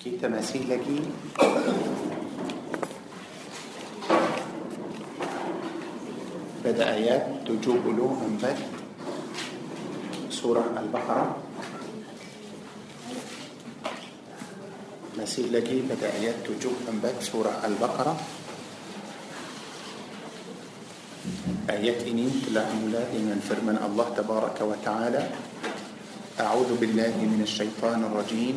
كي تماثيلك بدأ آيات تجوب له أنبت سورة البقرة. مسيح لجي بدأ آيات تجوب أنبت سورة البقرة. آيات إني تلا أمولاد من فرمان الله تبارك وتعالى. أعوذ بالله من الشيطان الرجيم.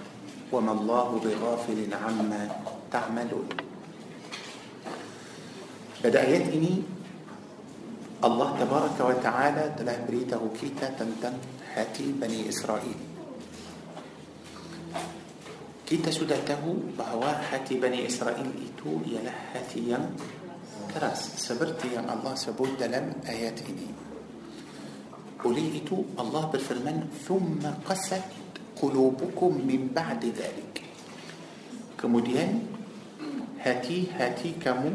وما الله بغافل عما تعملون. pada ayat ini الله تبارك وتعالى telah berita kita tentang hati بني إسرائيل kita sudah tahu bahawa hati بني إسرائيل itu ialah hati yang تراس سبرتي الله سبود لم آيات إني قوليه إتو الله بالفرمان ثم قست qulubukum min ba'di dhalik. Kemudian hati-hati kamu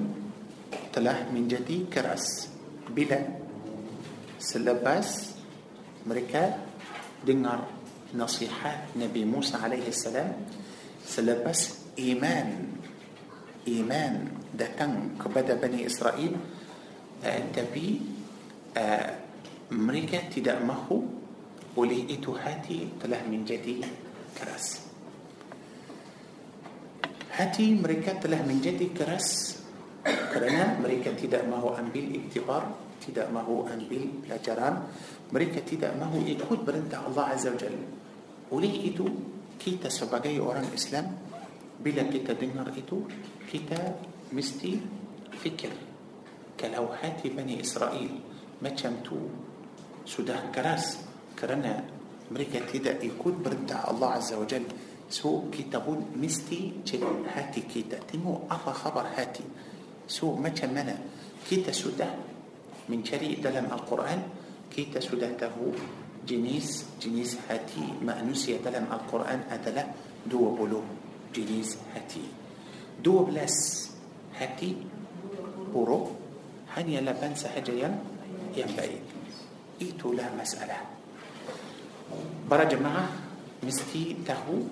telah menjadi keras. Bila selepas mereka dengar nasihat Nabi Musa alaihi salam selepas iman iman datang kepada Bani Israel eh, tapi eh, mereka tidak mahu oleh itu hati telah menjadi keras hati mereka telah menjadi keras kerana mereka tidak mahu ambil iktibar tidak mahu ambil pelajaran mereka tidak mahu ikut perintah Allah Azza wa Jalla oleh itu kita sebagai orang Islam bila kita dengar itu kita mesti fikir kalau hati Bani Israel macam tu sudah keras kerana mereka tidak ikut perintah الله عز وجل. so kita pun mesti jaga hati kita tahu apa khabar hati. so macam mana kita sudah mencari dalam القرآن. kita sudah tahu jenis jenis hati. manusia dalam القرآن adalah dua belas jenis hati. dua belas hati. baru hanyalah satu sahaja yang baik itulah masalah. Para jemaah mesti tahu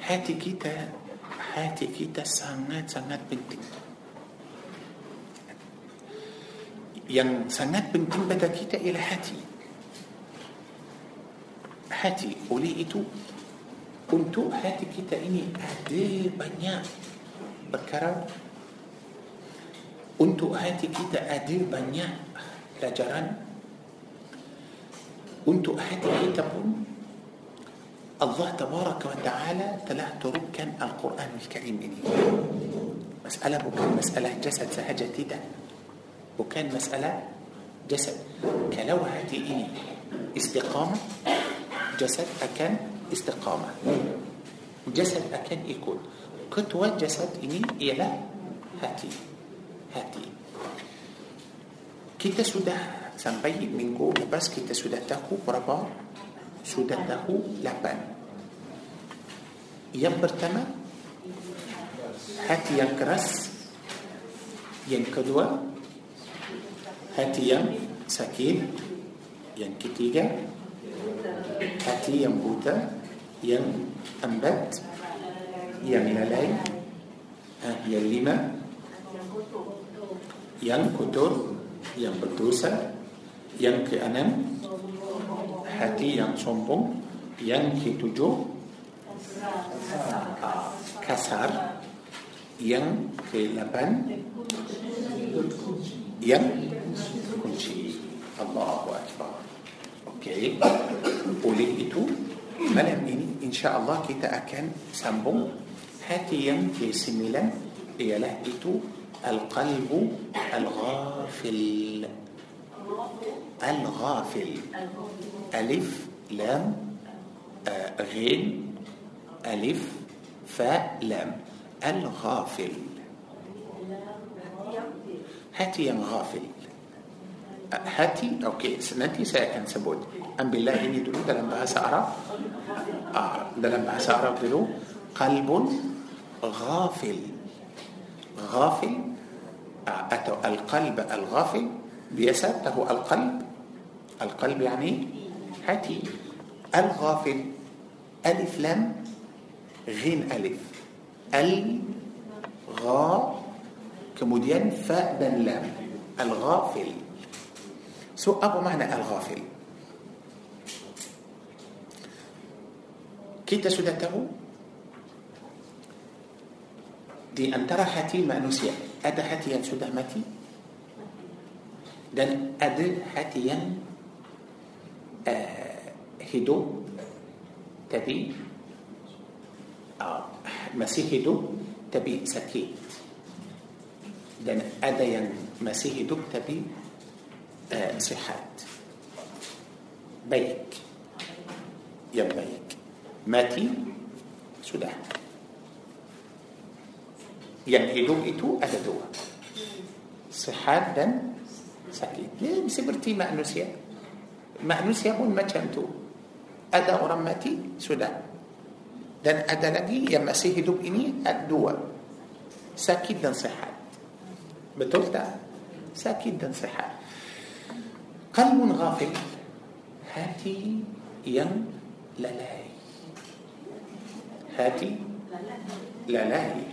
hati kita hati kita sangat-sangat penting. Yang sangat penting pada kita ialah hati. Hati oleh itu untuk hati kita ini ada banyak perkara. Untuk hati kita ada banyak pelajaran وانتوا أحد الكتبون الله تبارك وتعالى ثلاث ركن القرآن الكريم إلي مسألة بكان مسألة جسد سهجة تدا بكان مسألة جسد. كلو إني استقامة. جسد أكن استقامة. جسد أكن يكون. كتوة جسد إني إلى هاتي. هاتي. كتا سده sampai minggu lepas kita sudah tahu berapa? Sudah tahu lapan. Yang pertama hati yang keras. Yang kedua hati yang sakit. Yang ketiga hati yang buta. Yang ambat yang lalai. Yang lima yang kotor yang berdosa yang keenam hati yang sombong yang ketujuh kasar yang ke-8 yang kunci Allahu Akbar Okey oleh itu malam ini insya-Allah kita akan sambung hati yang ke-9 ialah itu al-qalbu al-ghafil الغافل. ألف لام آه، غين. ألف فاء لام. الغافل. hati غافل آه، hati. OK. nanti saya akan sebut. ambillah dulu dalam bahasa Arab آه dalam bahasa Arab dulu. قلب غافل. غافل. آه. القلب الغافل. بيسر له القلب. القلب يعني هاتي الغافل ألف لم غين ألف. ال غا كمدين فاء بن لام. الغافل. سو أبو معنى الغافل. كي تسدته دي أن ترى هاتي ما نسي. أدى حتي أن متي دن أدى حتي آه، هدوء تبي آه مسيح هدوء تبي سكيت لأن أديا مسيح هدوء تبي آه صحات بيك. يا بيك. ماتي سودان يعني هدوء إتو أددوه صحات دن سكيت ليه بسبرتي ما أنسيه manusia pun macam tu ada orang mati sudah dan ada lagi yang masih hidup ini ada dua sakit dan sehat betul tak sakit dan sehat قلب غافل هاتي ين للاي هاتي للاي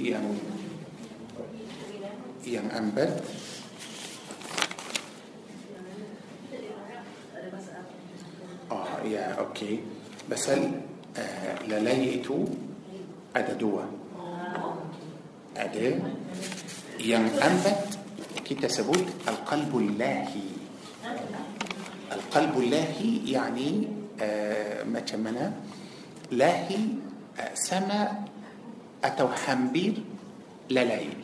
yang yang ambil ya okey pasal uh, lalai itu ada dua ada yang ambat kita sebut lahi al-qalbul lahi yani uh, macam mana lahi uh, سما أتوحمبير للايل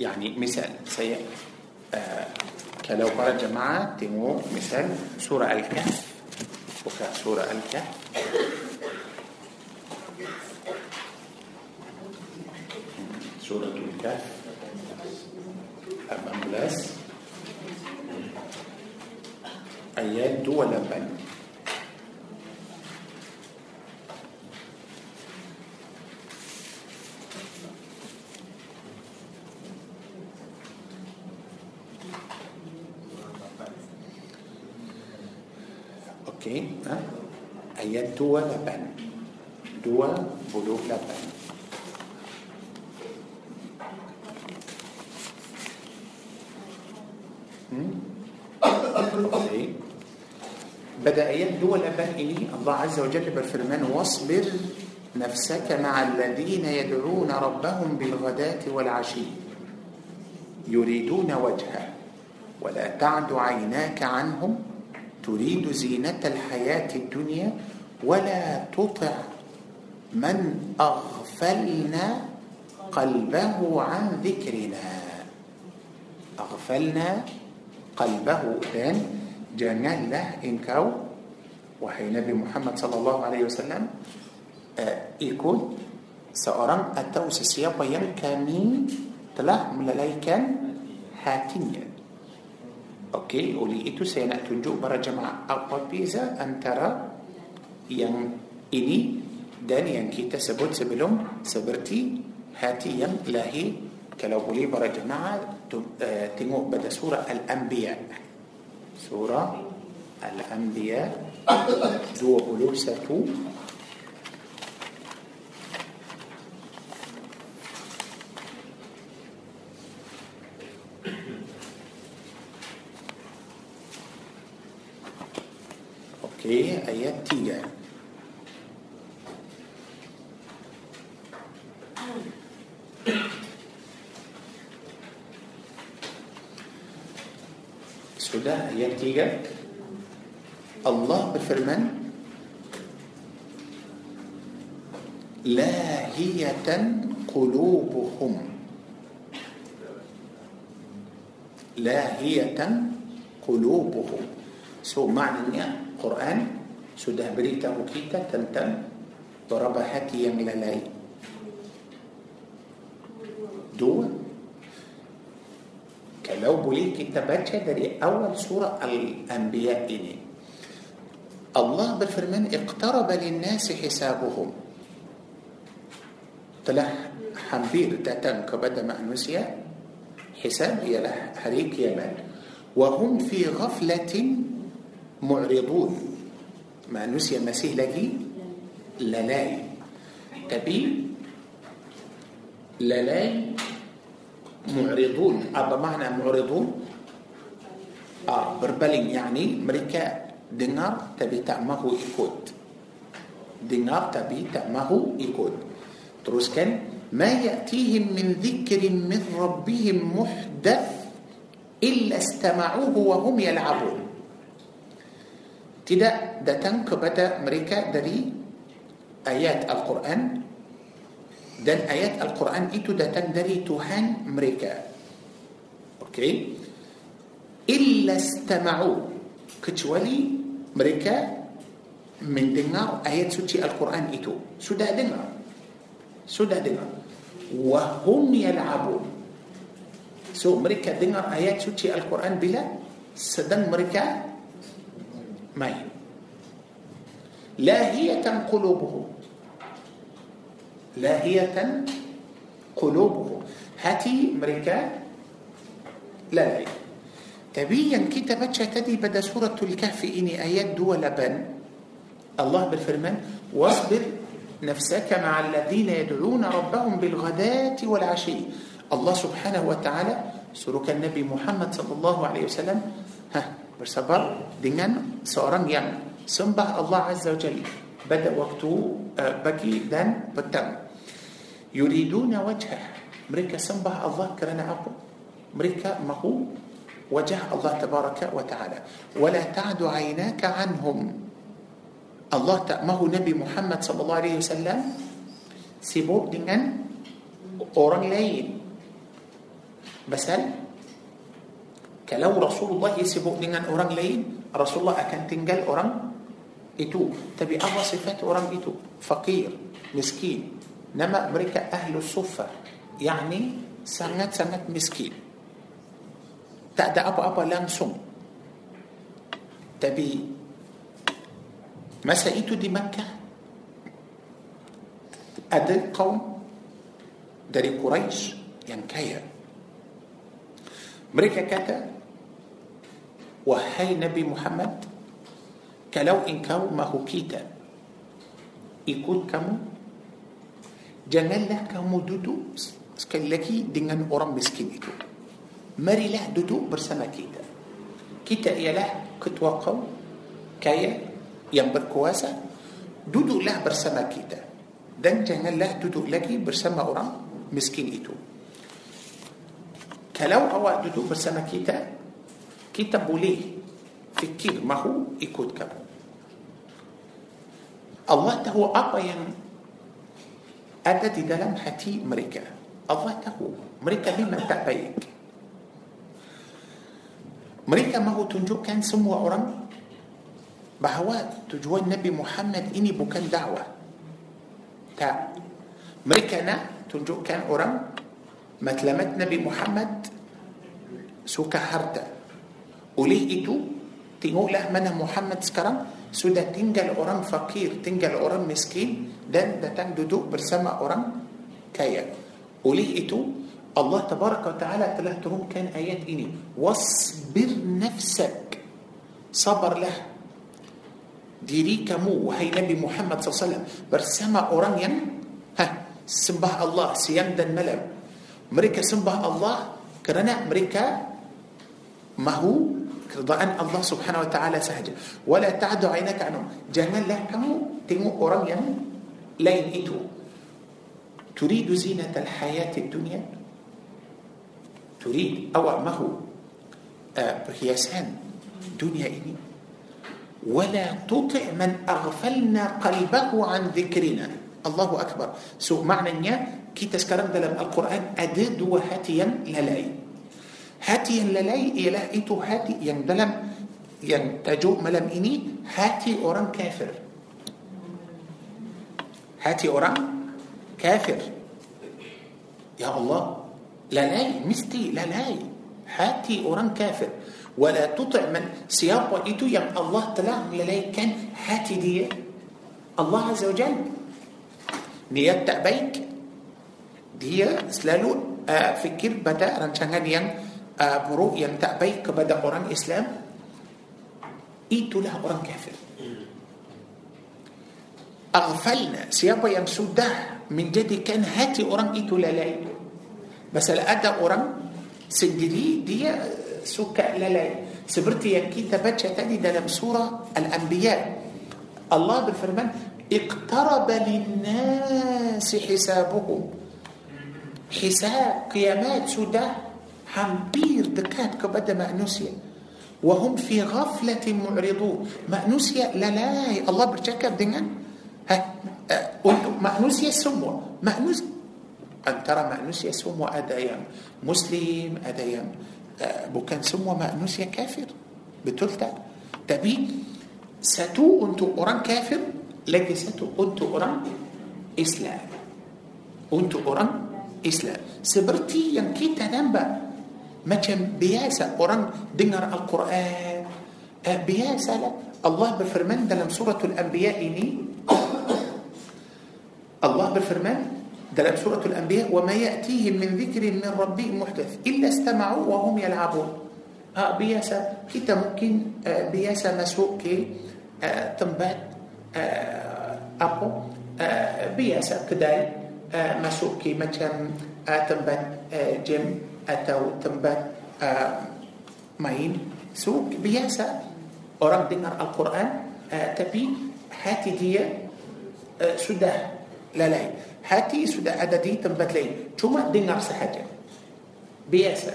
يعني مثال سي آه، كلو قرأ جماعة تيمو مثال سورة الكهف. بكاء سورة الكهف. سورة الكهف. أمام بلاس أيات دولة بني ayat 28. 28. Hmm? Okay. بدأ آيات دول أبان إلي الله عز وجل بالفرمان واصبر نفسك مع الذين يدعون ربهم بالغداة والعشي يريدون وجهه ولا تعد عيناك عنهم تريد زينة الحياة الدنيا ولا تطع من اغفلنا قلبه عن ذكرنا. اغفلنا قلبه. إن جنال له انكو وحي نبي محمد صلى الله عليه وسلم آه، يكون سأرم أتوس السياق مين تلاه ملايكا هاتيا أوكي ولي إتو سينأتون جو برا جمع أقوى بيزا أن ترى yang ini dan yang kita sebut sebelum seperti hati yang lahir kalau boleh para jemaah tengok pada surah Al-Anbiya surah Al-Anbiya 21 Okey, ayat 3. كلها هي نتيجة الله بالفرمان لاهية قلوبهم لاهية قلوبهم سو معنى ان قرآن سده بريتا وكيتا تلتم ضرب هاتي يملا لاي دو لو بوليك تبتش دري أول سورة الأنبياء إني الله بالفرمان اقترب للناس حسابهم. طلع حمبير تتن كبدا ما نسيا حساب يا له حريك يا من وهم في غفلة معرضون. ما نسي المسيح لجي للاي. تبي؟ للاي mu'ridun apa makna mu'ridun ah, berpaling yani mereka dengar tapi tak mahu ikut dengar tapi tak mahu ikut teruskan ما يأتيهم من ذكر من ربهم محدث إلا استمعوه وهم يلعبون tidak datang kepada mereka dari ayat Al-Quran dan ayat Al-Quran itu datang dari Tuhan mereka okey illa istama'u kecuali mereka mendengar ayat suci Al-Quran itu sudah dengar sudah dengar wahum yal'abun so mereka dengar ayat suci Al-Quran bila sedang mereka main لاهية قلوبهم لاهية قلوبهم. هاتي أمريكا لا لا. تبيا كتبت تدي بدا سورة الكهف إني آيات دول بن الله بالفرمان. واصبر نفسك مع الذين يدعون ربهم بالغداة والعشي. الله سبحانه وتعالى سرك النبي محمد صلى الله عليه وسلم. ها بصبر دينا سورا يعني سنبه الله عز وجل pada waktu uh, pagi dan petang. Yuriduna wajhah. Mereka sembah Allah kerana apa? Mereka mahu wajah Allah tabaraka wa taala. Wala ta'du 'aynaka 'anhum. Allah tak mahu Nabi Muhammad sallallahu alaihi wasallam sibuk dengan orang lain. Pasal kalau Rasulullah sibuk dengan orang lain, Rasulullah akan tinggal orang itu tapi أهل الصفة orang itu fakir miskin. nama mereka أهل الصفة. يعني sangat sangat miskin. tak ada apa apa langsung. tapi masa itu di مكة؟ ada kaum. dari قريش. yang kaya. mereka kata وهي نبي محمد. Kalau engkau mahu kita ikut kamu, janganlah kamu duduk sekali lagi dengan orang miskin itu. Marilah duduk bersama kita. Kita ialah ketua kaum, kaya, yang berkuasa duduklah bersama kita dan janganlah duduk lagi bersama orang miskin itu kalau awak duduk bersama kita kita boleh fikir mahu ikut kamu Allah tahu apa yang ada di dalam hati mereka Allah tahu mereka memang tak baik mereka mahu tunjukkan semua orang bahawa tujuan Nabi Muhammad ini bukan dakwah. Tak. Mereka nak tunjukkan orang matlamat Nabi Muhammad suka harta. Oleh itu, tengoklah mana Muhammad sekarang sudah tinggal orang fakir, tinggal orang miskin dan datang duduk bersama orang kaya. Oleh itu, Allah Tabaraka wa Ta'ala telah turunkan ayat ini. Wasbir nafsak. Sabarlah diri kamu wahai Nabi Muhammad SAW bersama orang yang ha, sembah Allah siang dan malam mereka sembah Allah kerana mereka mahu keridaan Allah Subhanahu wa taala sahaja wala ta'du 'ainaka anhum janganlah kamu tengok orang yang lain itu تريد زينة الحياة الدنيا تريد أو mahu uh, perhiasan dunia ini ولا تطع من أغفلنا قلبه عن ذكرنا الله أكبر so makna kita sekarang dalam Al-Quran ada dua hati yang lalai hati lalai ialah itu hati. يعني yang tujuh malam ini. hati orang kafir. hati orang kafir. يا الله. لا للاي مستي لاي هاتي أوران كافر. ولا تطع من سياق إتو يا الله تلام لاي كان. هاتي دي. الله عز وجل. نيتا بيك دي سلالو آه، فكر بدا رانشانغان يعني uh, buruk yang tak baik kepada orang Islam itulah orang kafir aghfalna siapa yang sudah menjadikan hati orang itu lalai Pasal ada orang sendiri dia suka lalai seperti yang kita baca tadi dalam surah Al-Anbiya Allah berfirman اقترب للناس حسابهم حساب قيامات sudah حمبير دكات كبدا مأنوسيا. وهم في غفلة معرضون. مأنوسيا لا لا الله برجاك دينا مأنوسيا سمو مأنوس أن ترى مأنوسيا سمو أدايم مسلم أدايم بكان سمو مأنوسيا كافر. بتلتا تبي ستو أنت أوران كافر لكن ستو أنت أوران إسلام أنت أوران إسلام سبرتي ينكي تنبأ macam biasa orang dengar Al-Quran biasa lah Allah berfirman dalam surah Al-Anbiya ini Allah berfirman dalam wa ma ya'tihim min dhikrin min rabbihim muhdath illa istama'u wa hum yal'abun ha, biasa kita mungkin uh, biasa masuk ke uh, tempat uh, apa uh, biasa kedai uh, masuk ke macam uh, tempat uh, gym atau tempat uh, main so biasa orang dengar Al-Quran uh, tapi hati dia uh, sudah lalai hati sudah ada di tempat lain cuma dengar sahaja biasa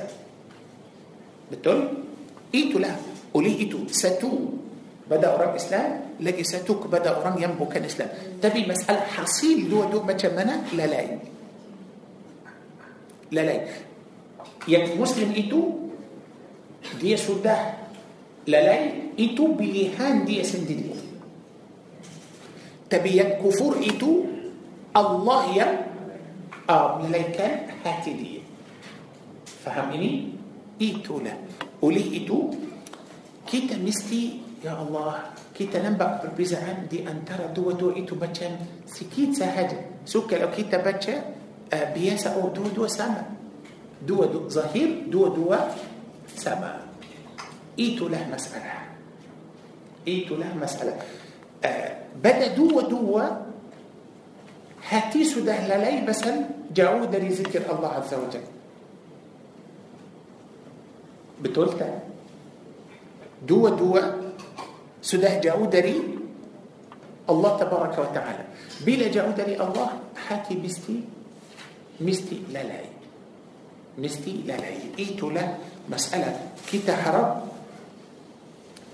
betul itulah oleh itu satu pada orang Islam lagi satu kepada orang yang bukan Islam tapi masalah hasil dua-dua macam mana lalai lalai yang muslim itu dia sudah lalai itu pilihan dia sendiri tapi yang kufur itu Allah yang uh, melaikan hati dia faham ini itulah oleh itu kita mesti ya Allah kita nampak perbezaan di antara dua-dua itu macam sikit sahaja so kalau kita baca uh, biasa oh dua-dua sama dua dua zahir dua dua sama itulah masalah. itulah masalah. آه pada dua dua hati sudah lalai بس jauh dari ذكر الله عز وجل. betul tak. dua dua sudah jauh dari الله تبارك وتعالى. bila jauh dari الله hati pasti mesti lalai mesti lalai itulah masalah. kita harap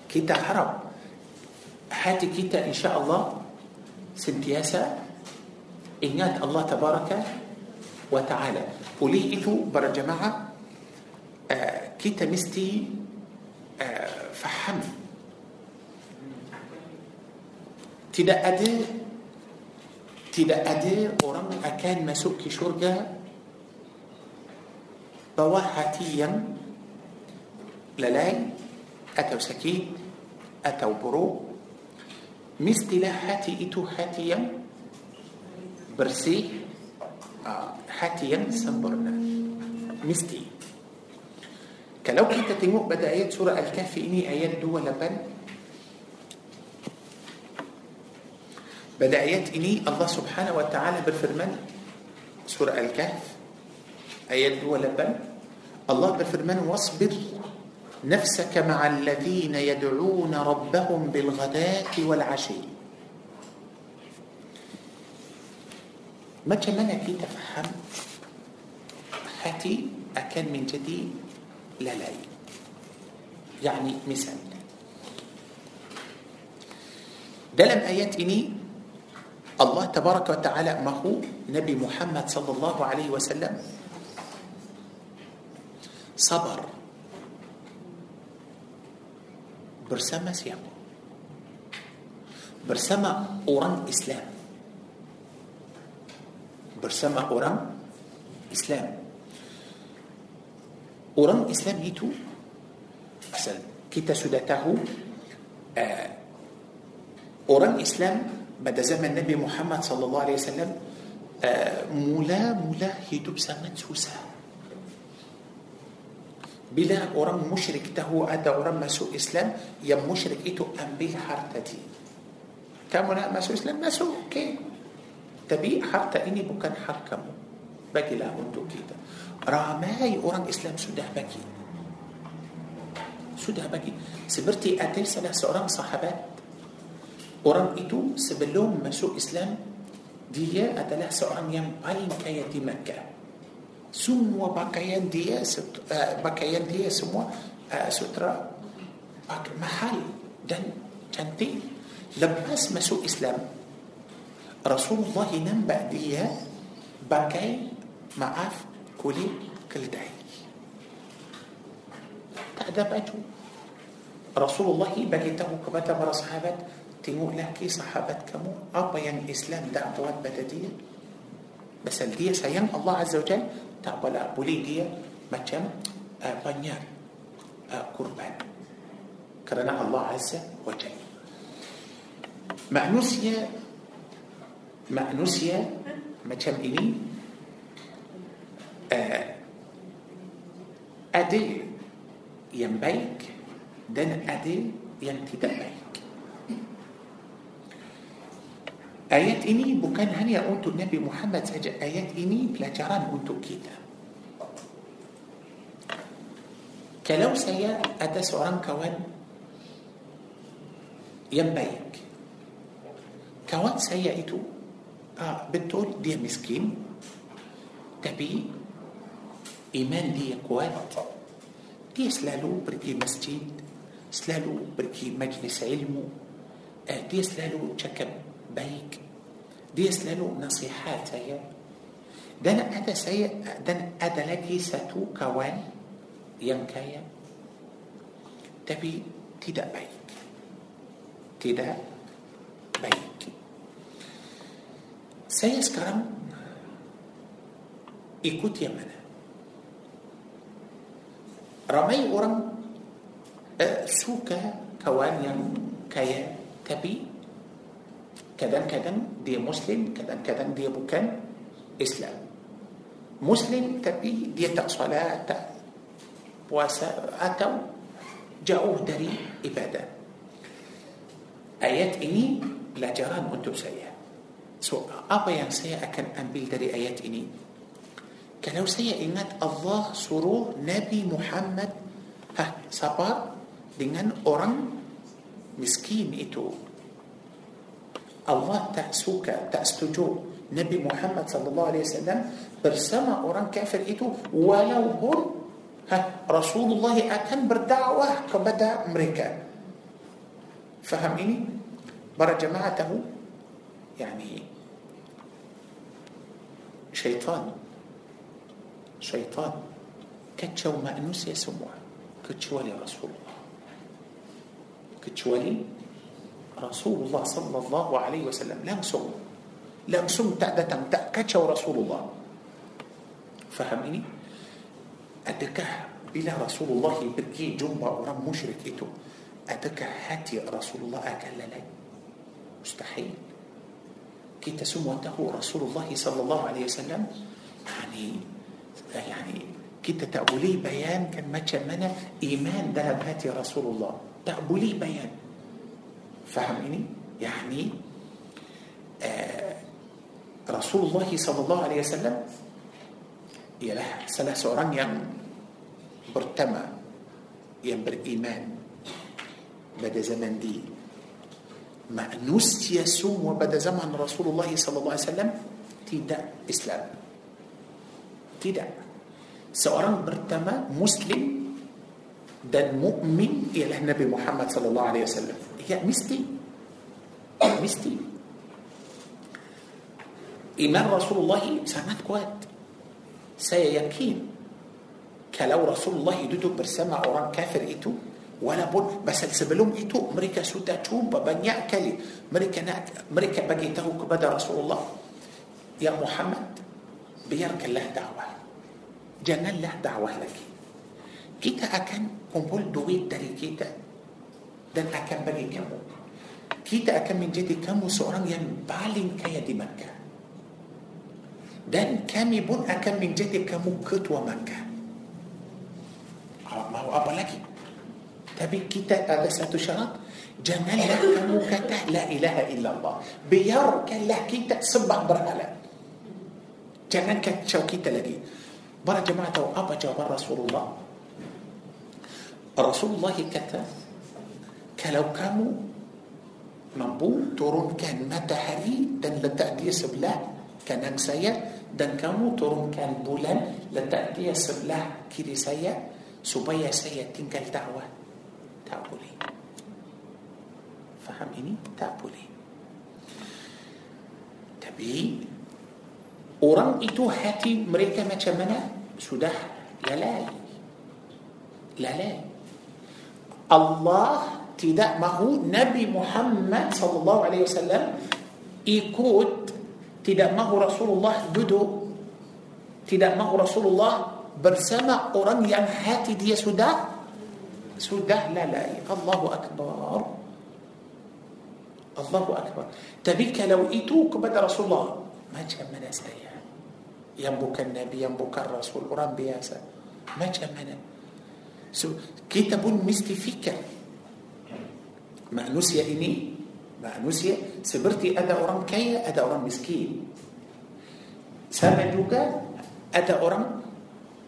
kita harap hati kita إن شاء الله. sentiasa ingat الله تبارك وتعالى. oleh itu para jemaah. آه كيتا مستي آه فحم. تدا أدي تدا أدي ورم أكان مسوكي شرقة ราะว่าหัที่ยังละลายอัตวสกีอัตวบรูมิสติลาหัที่อิทุหัที่ยังบรสีHati yang sempurna mesti آه، kalau kita temu pada ayat سورة الكهف. ini ayat dua lapan pada ayat ini الله سبحانه وتعالى berfirman. سورة الكهف. ayat dua lapan الله berfirman واصبر نفسك مع الذين يدعون ربهم بالغداة والعشي ما جمعنا كي تفهم حتي أكان من جديد لا لا. يعني مثال. ده لم إني الله تبارك وتعالى ما هو نبي محمد صلى الله عليه وسلم sabar bersama siapa? Bersama orang Islam. Bersama orang Islam. Orang Islam itu asal kita sudah tahu uh, orang Islam pada zaman Nabi Muhammad sallallahu alaihi wasallam mula-mula hidup sangat susah. بلا أورام مشرك تهو أدا أورام مسو إسلام yang musyrik itu ambil harta dia. kamu nak masuk Islam? masuklah. tapi harta ini bukan hak kamu. bagilah untuk kita. ramai orang Islam sudah bagi. sudah bagi. seperti ada sana seorang sahabat. orang itu sebelum masuk Islam. dia adalah seorang yang paling kaya di مكة. Semua pakaian dia uh, pakaian dia semua uh, sutra mahal dan cantik lepas masuk Islam Rasulullah nampak dia pakai maaf kulit keledai tak ada baju Rasulullah bagi kepada para sahabat tengoklah ke sahabat kamu apa yang Islam dah buat pada dia Pasal dia sayang Allah Azza wa Jal Tak apalah boleh dia Macam uh, banyak uh, kurban Kerana Allah Azza wa Jal Manusia Manusia Macam ini uh, Ada Yang baik Dan ada yang tidak baik Ayat ini bukan hanya untuk Nabi Muhammad saja. Ayat ini pelajaran untuk kita. Kalau saya ada seorang kawan yang baik. Kawan saya itu ah, betul dia miskin. Tapi iman dia kuat. Dia selalu pergi masjid. Selalu pergi majlis ilmu. Dia selalu cakap baik. dia selalu nasihat ya dan ada saya dan ada lagi satu kawan yang kaya. tapi tidak baik. tidak baik. saya sekarang ikut ya ramai orang أه، suka kawan yang kaya. tapi kadang kadang dia Muslim kadang kadang dia bukan Islam. Muslim tapi dia tak solat atau jauh dari ibadah. ayat ini pelajaran untuk saya so apa yang saya akan ambil dari ayat ini. كلو سيا إنات الله سروه نبي محمد ها سبار دينان أوران مسكين إتو Allah tak suka, tak setuju Nabi Muhammad sallallahu alaihi wasallam bersama orang kafir itu walaupun ha, Rasulullah akan berdakwah kepada mereka. Faham ini? Para jemaah tahu yani syaitan syaitan kacau manusia semua kecuali Rasulullah kecuali رسول الله صلى الله عليه وسلم لم سم لم لمسهم تعدتم تأكتشوا رسول الله فهمني أتكه بلا رسول الله بكي جنبا ورم مشرك إتو أتكه هاتي رسول الله أكل لي مستحيل كي تسمونته رسول الله صلى الله عليه وسلم يعني يعني كي تتأولي بيان كم ما إيمان ذهب هاتي رسول الله تأولي بيان faham ini yani uh, Rasulullah sallallahu alaihi wasallam ialah salah seorang yang pertama yang beriman pada zaman di manusia semua pada zaman Rasulullah sallallahu alaihi wasallam tidak Islam tidak seorang pertama muslim dan mukmin ialah Nabi Muhammad sallallahu alaihi wasallam Ya mesti Mesti Iman Rasulullah sangat kuat Saya yakin Kalau Rasulullah duduk bersama orang kafir itu Walaupun pasal sebelum itu mereka sudah cuba banyak kali mereka nak mereka bagi tahu kepada Rasulullah ya Muhammad biarkanlah dakwah janganlah dakwah lagi kita akan kumpul duit dari kita dan akan bagi kamu. Kita akan menjadi kamu seorang yang paling kaya di Makkah dan kami pun akan menjadi kamu ketua Makkah mau apa lagi? Tapi kita ada satu syarat. Janganlah kamu kata la ilaha illallah. Biarkanlah kita sembah berhala. Jangan kacau kita lagi. Para jemaah tahu apa jawaban Rasulullah? Rasulullah kata kalau kamu mampu turunkan matahari dan letak dia sebelah kanan saya. Dan kamu turunkan bulan letak dia sebelah kiri saya supaya saya tinggal dakwah. Tak boleh. Faham ini? Tak boleh. Tapi orang itu hati mereka macam mana? Sudah lalai. Lalai. Allah tidak mahu Nabi Muhammad sallallahu alaihi wasallam ikut tidak mahu Rasulullah duduk tidak mahu Rasulullah bersama orang yang hati dia sudah sudah lalai Allahu Akbar Allahu Akbar tapi kalau itu kepada Rasulullah macam mana saya yang bukan Nabi yang bukan Rasul orang biasa macam mana so, kita pun mesti fikir ini manusia seperti ada orang kaya ada orang miskin sama juga ada orang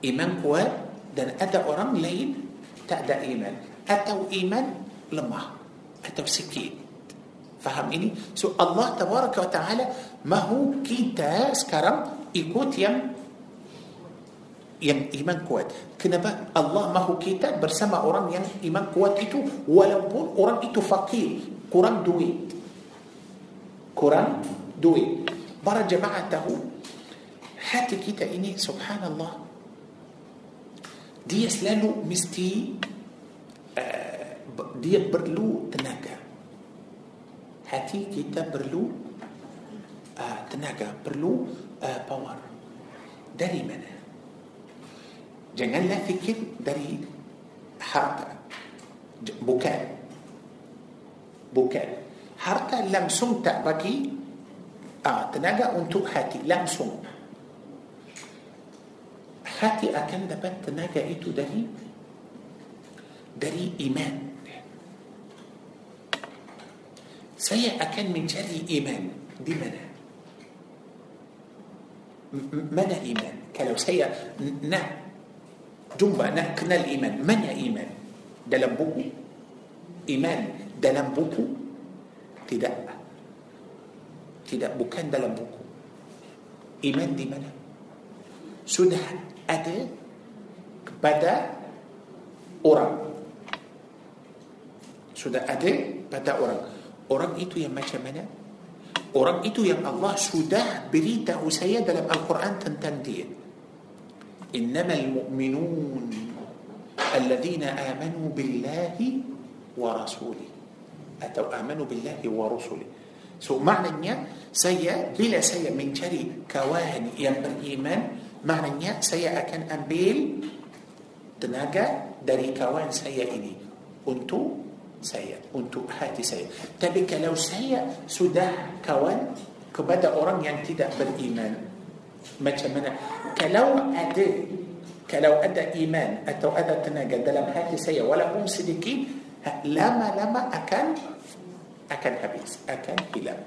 iman kuat dan ada orang lain tak ada iman atau iman lemah atau sikit faham ini so Allah tabaraka wa taala mahu kita sekarang ikut yang yang iman kuat kenapa Allah mahu kita bersama orang yang iman kuat itu walaupun orang itu fakir kurang duit kurang duit para jemaah tahu hati kita ini subhanallah dia selalu mesti uh, dia perlu tenaga hati kita perlu uh, tenaga perlu uh, power dari mana janganlah fikir dari harta bukan bukan harta langsung tak bagi uh, tenaga untuk hati langsung hati akan dapat tenaga itu dari dari iman saya akan mencari iman di mana mana iman kalau saya nak jumpa nak kenal iman. Mana iman? Dalam buku. Iman dalam buku? Tidak. Tidak bukan dalam buku. Iman di mana? Sudah ada kepada orang. Sudah ada pada orang. Orang itu yang macam mana? Orang itu yang Allah sudah beritahu saya dalam Al-Quran tentang dia إنما المؤمنون الذين آمنوا بالله ورسوله. atau آمنوا بالله ورسوله. so makna saya bila saya mencari kawan yang beriman makna saya akan ambil tenaga dari kawan saya ini untuk saya untuk hati saya tapi kalau saya sudah kawan kepada orang yang tidak beriman macam mana kalau ada kalau ada iman atau ada tenaga dalam hati saya walaupun sedikit lama-lama akan akan habis akan hilang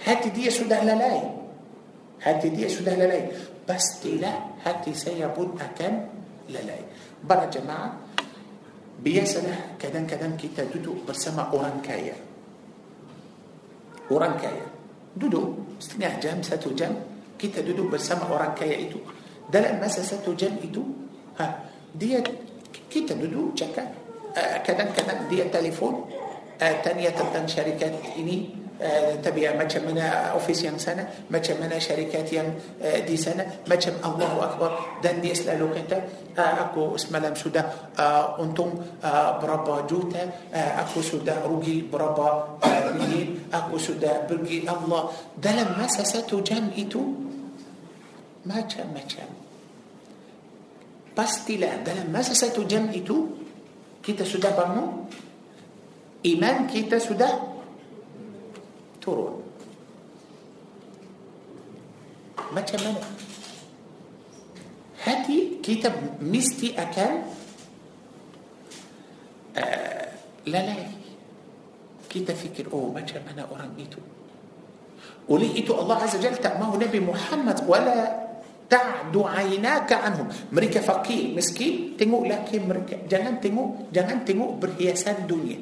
hati dia sudah lalai hati dia sudah lalai pastilah hati saya pun akan lalai. Para jemaah, biasalah kadang-kadang kita duduk bersama orang kaya. Orang kaya. Duduk setengah jam, satu jam, kita duduk bersama orang kaya itu. Dalam masa satu jam itu, ha, dia kita duduk cakap. Uh, kadang-kadang dia telefon uh, tanya tentang syarikat ini uh, tapi macam mana office yang sana macam mana syarikat yang uh, di sana macam Allahu Akbar dan dia selalu kata uh, aku semalam sudah uh, untung uh, berapa juta uh, aku sudah rugi berapa ringgit uh, aku sudah pergi Allah dalam masa satu jam itu macam-macam pastilah dalam masa satu jam itu kita sudah bangun iman kita sudah turun macam mana hati kita mesti akan uh, lalai kita fikir oh macam mana orang itu itu Allah Azza Jalla tak mahu Nabi Muhammad wala ta'du aynaka anhum mereka fakir miskin tengok laki mereka jangan tengok jangan tengok berhiasan dunia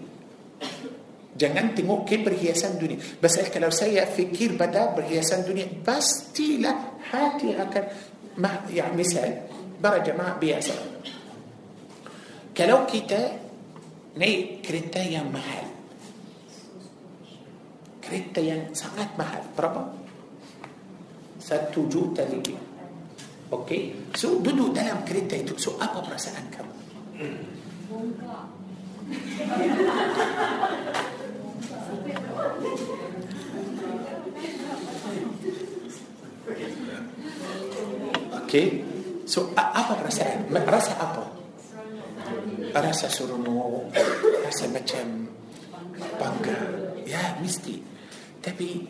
Jangan tengok ke perhiasan dunia. Pasal kalau saya fikir pada perhiasan dunia, pastilah hati akan ya misal para jemaah biasa. Kalau kita naik kereta yang mahal, kereta yang sangat mahal, berapa? Satu juta lebih. Okey, so duduk dalam kereta itu, so apa perasaan kamu? Okey. So apa perasaan? Rasa apa? Rasa seronok, rasa macam bangga. Ya, mesti. Tapi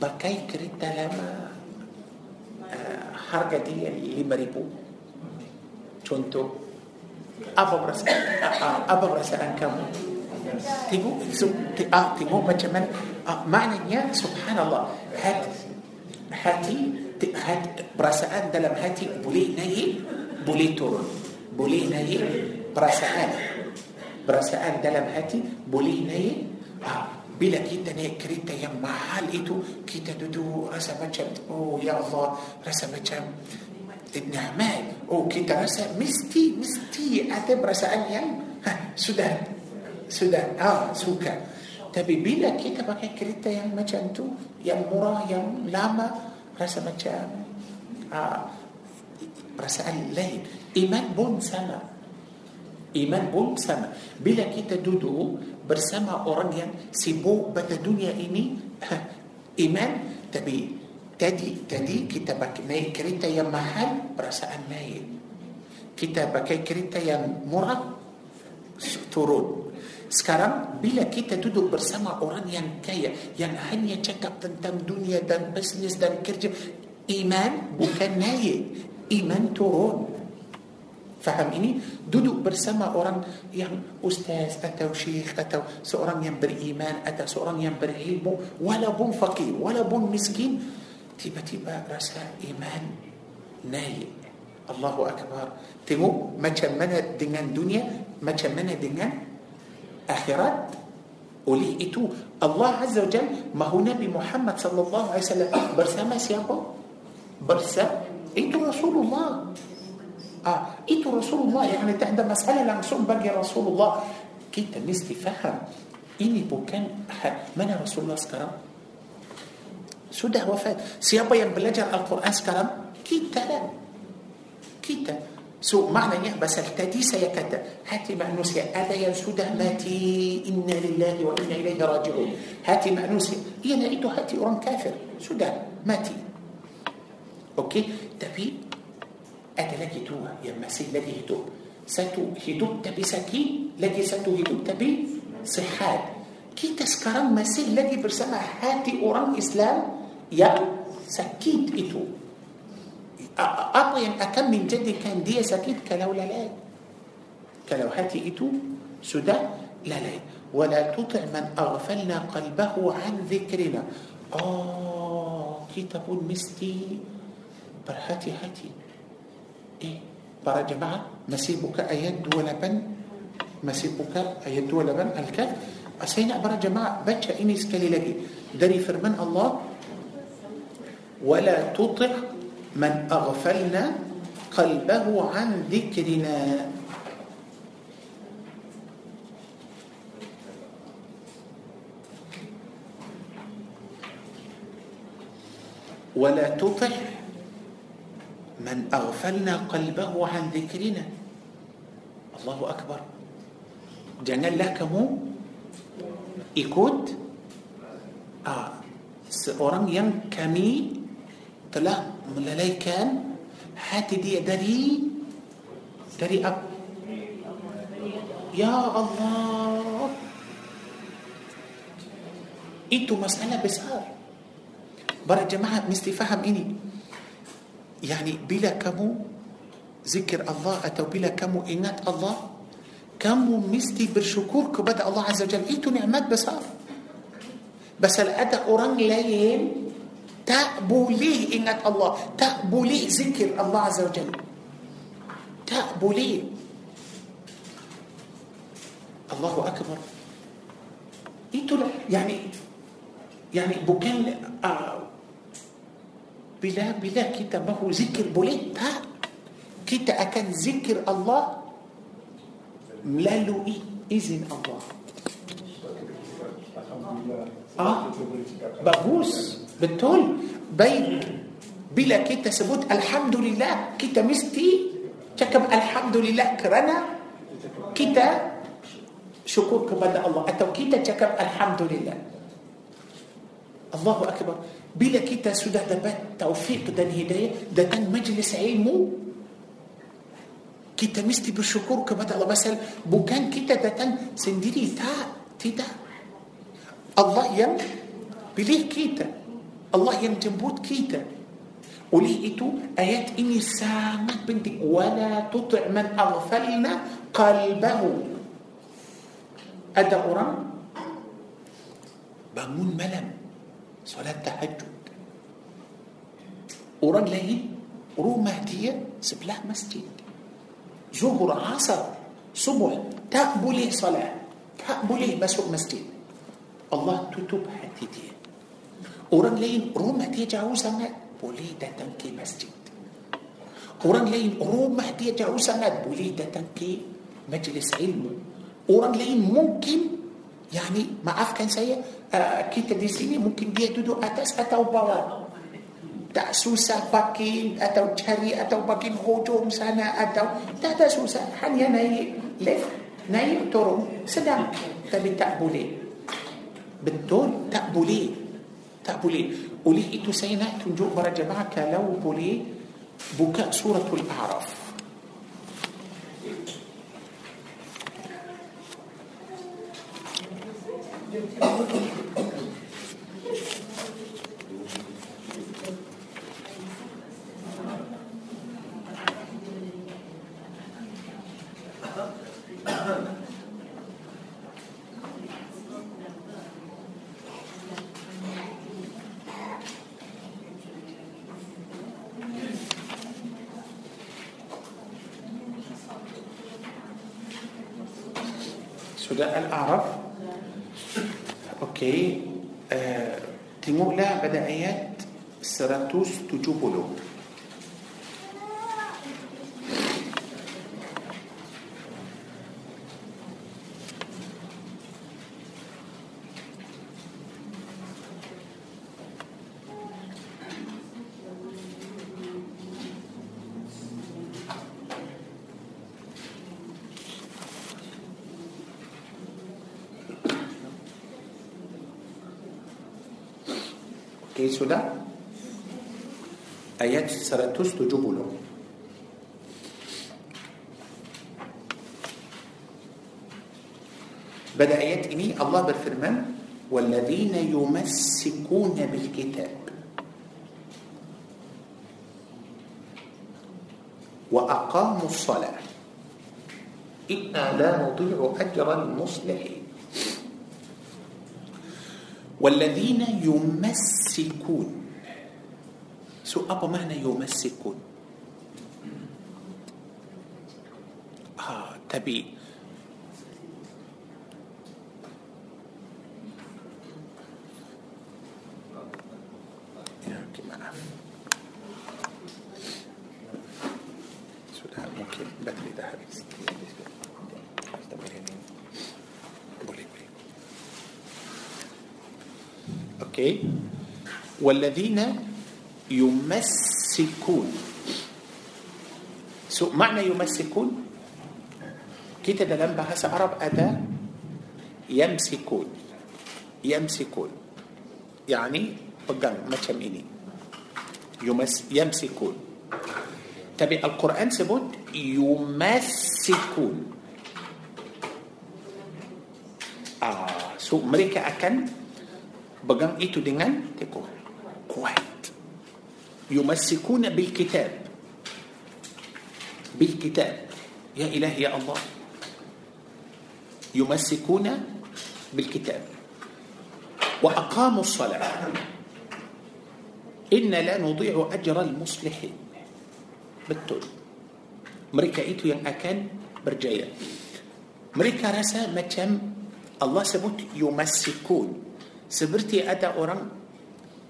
pakai kereta lama uh, harga dia lima ribu. Contoh apa perasaan? Apa perasaan kamu? tengok ah, tengok macam mana ah, maknanya subhanallah hati hati hati perasaan dalam hati boleh naik boleh turun boleh naik perasaan perasaan dalam hati boleh naik ah, bila kita naik kereta yang mahal itu kita duduk rasa macam oh ya Allah rasa macam nyaman. Oh kita rasa mesti mesti ada perasaan yang ha, sudah sudah ah suka. Tapi bila kita pakai kereta yang macam tu yang murah yang lama rasa macam ah, perasaan lain. Iman pun sama. Iman pun sama. Bila kita duduk bersama orang yang sibuk pada dunia ini iman. Tapi tadi tadi kita pakai naik kereta yang mahal perasaan lain kita pakai kereta yang murah turun. Sekarang bila kita duduk bersama orang yang kaya yang hanya cakap tentang dunia dan bisnes dan kerja iman bukan naik iman turun faham ini duduk bersama orang yang ustaz atau syekh atau seorang yang beriman atau seorang yang berilmu walaupun fakir walaupun miskin tiba-tiba rasa iman naik Allahu Akbar tengok macam mana dengan dunia macam mana dengan akhirat oleh itu Allah Azza wa Jal mahu Nabi Muhammad sallallahu alaihi wasallam bersama siapa? Bersama itu Rasulullah. آه. إيتو رسول الله يعني تحدى مسألة لنسوم بقي رسول الله. كي تنستي فهم؟ إني بوكان من رسول الله سكرم sudah wafat? siapa yang belajar القرآن sekarang kita lah kita so makna يعني macam tadi saya kata hati manusia ada yang sudah mati إنا لله وإنا إليه راجعون. hati manusia ini iaitu hati orang kafir. sudah mati. okey? tapi ada lagi dua yang masih lagi hidup satu hidup tapi sakit lagi satu hidup tapi صحاد كي تسكرن مسي لدي برسمة هاتي أوران إسلام يا سكيت إتو. أطيم أكم من جدي كان دي سكيت كلو لا كلو هاتي إتو سدى لا لا ولا تطع من أغفلنا قلبه عن ذكرنا. آه كي تقول مستي برهاتي هاتي, هاتي. Para jemaah masih buka ayat 28 masih buka ayat 28 Al-Kahf saya nak para jemaah baca ini sekali lagi dari firman Allah ولا تطع من أغفلنا قلبه عن ذكرنا ولا تطع من أغفلنا قلبه عن ذكرنا الله أكبر janganlah kamu ikut ah, seorang yang kami telah melalaikan hati dia dari dari apa ya Allah itu masalah besar para jemaah mesti faham ini yani bila kamu zikir Allah atau bila kamu ingat Allah kamu mesti bersyukur kepada Allah Azza Jalla itu nikmat besar Pasal ada orang lain tak boleh ingat Allah, tak boleh zikir Allah Azza Jalla. Tak boleh. الله أكبر. Itulah يعني يعني bukan uh, bila bila kita mahu zikir boleh tak kita akan zikir الله. melalui إيه izin الله. آه bagus betul baik bila kita sebut. الحمد لله. kita mesti. شكب الحمد لله كرنا. كتا شكر كبدا الله. أتو كتا تكب الحمد لله. الله أكبر. Bila kita sudah dapat taufik dan hidayah datang majlis ilmu, kita mesti bersyukur kepada Allah pasal bukan kita datang sendiri tak tidak Allah yang pilih kita Allah yang jemput kita oleh itu ayat ini sangat penting wala tuti' man aghfalna qalbahu ada orang bangun malam صلاة تهجد. وران لي رو مهدية سبلاه مسجد. زهر عصر صبح تقبلي صلاة تقبلي مسجد مسجد. الله تتوب حتي دي orang lain rumah dia jauh dia boleh datang ke masjid. orang lain rumah dia jauh dia boleh datang ke majlis ilmu. orang lain mungkin يعني maafkan saya uh, kita di sini mungkin dia duduk atas atau bawah. Tak susah parking atau cari atau parking hujung sana atau tak ada susah. Hanya naik lift naik turun sedang. Tapi tak boleh. Betul tak boleh. Tak boleh. Oleh itu saya nak tunjuk para jemaah kalau boleh buka suratul a'raf. Sudah Okey sudah Ayat 170 Pada ayat ini Allah berfirman والذين يمسكون بالكتاب. وأقاموا الصلاة. إنا لا نضيع أجر المصلحين. والذين يمسكون. سو apa معنى يمسكون? ها تبي والذين yumassikun so makna yumassikun kita dalam bahasa Arab ada yamsikun yamsikun yani pegang macam ini yumas yamsikun tapi Al-Quran sebut yumassikun ah so mereka akan pegang itu dengan teguh kuat يمسكون بالكتاب. بالكتاب. يا إله يا الله. يمسكون بالكتاب. وأقاموا الصلاة. إن لا نضيع أجر المصلحين. بالتول مريكا إيتو ين أكان percaya mereka rasa macam الله sebut يمسكون. seperti ada orang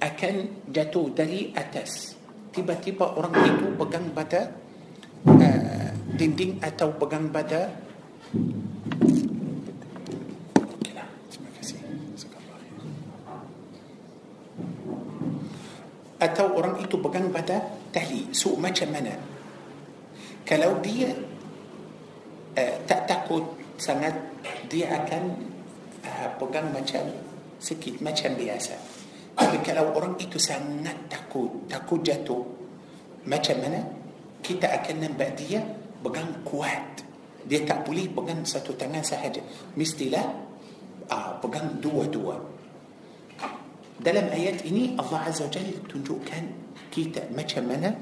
akan jatuh dari atas. Tiba-tiba orang itu pegang pada uh, dinding atau pegang pada atau orang itu pegang pada tali so macam mana? Kalau dia uh, tak takut sangat dia akan uh, pegang macam sikit macam biasa tapi kalau orang itu sangat takut takut jatuh macam mana kita akan nampak dia pegang kuat dia tak boleh pegang satu tangan sahaja mestilah uh, pegang dua-dua dalam ayat ini Allah Azza wa Jalla tunjukkan kita macam mana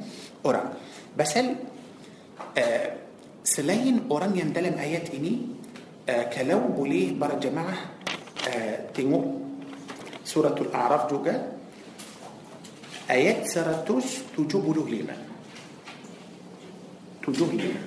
orang pasal uh, selain orang yang dalam ayat ini uh, kalau boleh para jemaah uh, tengok سورة الأعراف جوجا. آيات سرطوس تجوب له لما تجوب لما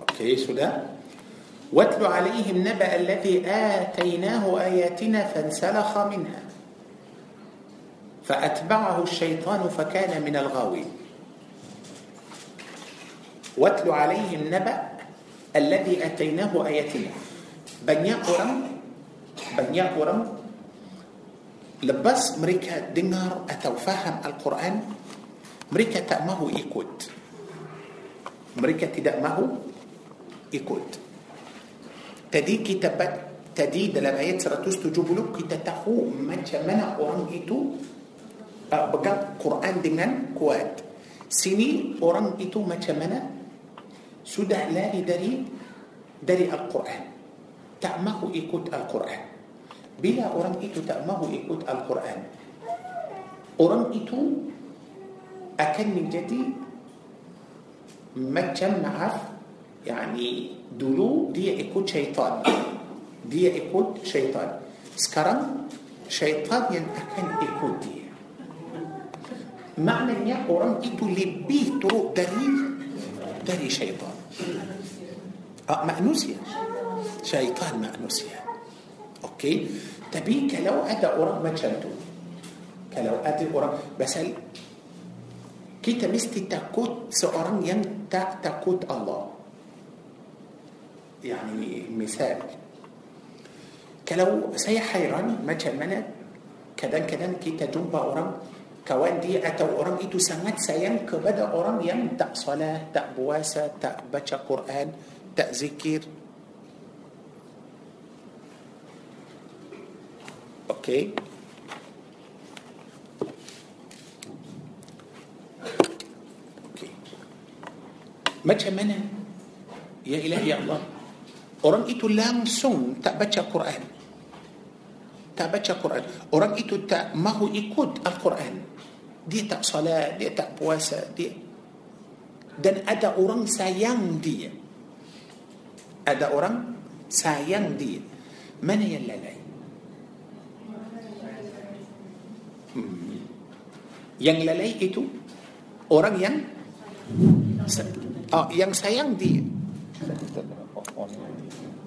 أوكي سوده واتل عليهم نبأ الذي آتيناه آياتنا فانسلخ منها. فأتبعه الشيطان فكان من الغاوين. واتل عليهم نبأ الذي آتيناه آياتنا. banyak orang lepas mereka dengar atau faham Al-Quran mereka tak mahu ikut mereka tidak mahu ikut Tadi kita tadi dalam ayat 170 kita tahu macam mana orang itu uh, pegang Quran dengan kuat. Sini orang itu macam mana sudah lari dari dari Al-Quran. Tak mahu ikut Al-Quran. Bila orang itu tak mahu ikut Al-Quran, orang itu akan menjadi macam maaf, يعني dulu dia ikut syaitan. dia ikut syaitan. sekarang syaitan yang akan ikut dia. makna orang itu lebih teruk dari dari syaitan. آه manusia syaitan manusia أوكي؟ تبي كلو أدى قرآن ما تشدو كلو أدى قرآن بس كي تمستي تاكوت سؤران ين تاكوت الله. يعني مثال. كلو سي حيراني ما تمنى كدان كدان كي تجنب أورام كوان دي أتو أورام إتو سمات سيام كبدا أورام يم تأ صلاة تأ بواسة تأ بچا قرآن تأ ذكير أوكي. ما تمنى يا إلهي يا الله. Orang itu langsung tak baca Quran. Tak baca Quran. Orang itu tak mahu ikut Al-Quran. Dia tak salat, dia tak puasa, dia dan ada orang sayang dia. Ada orang sayang dia. Mana yang lalai? Hmm. Yang lalai itu orang yang oh, yang sayang dia.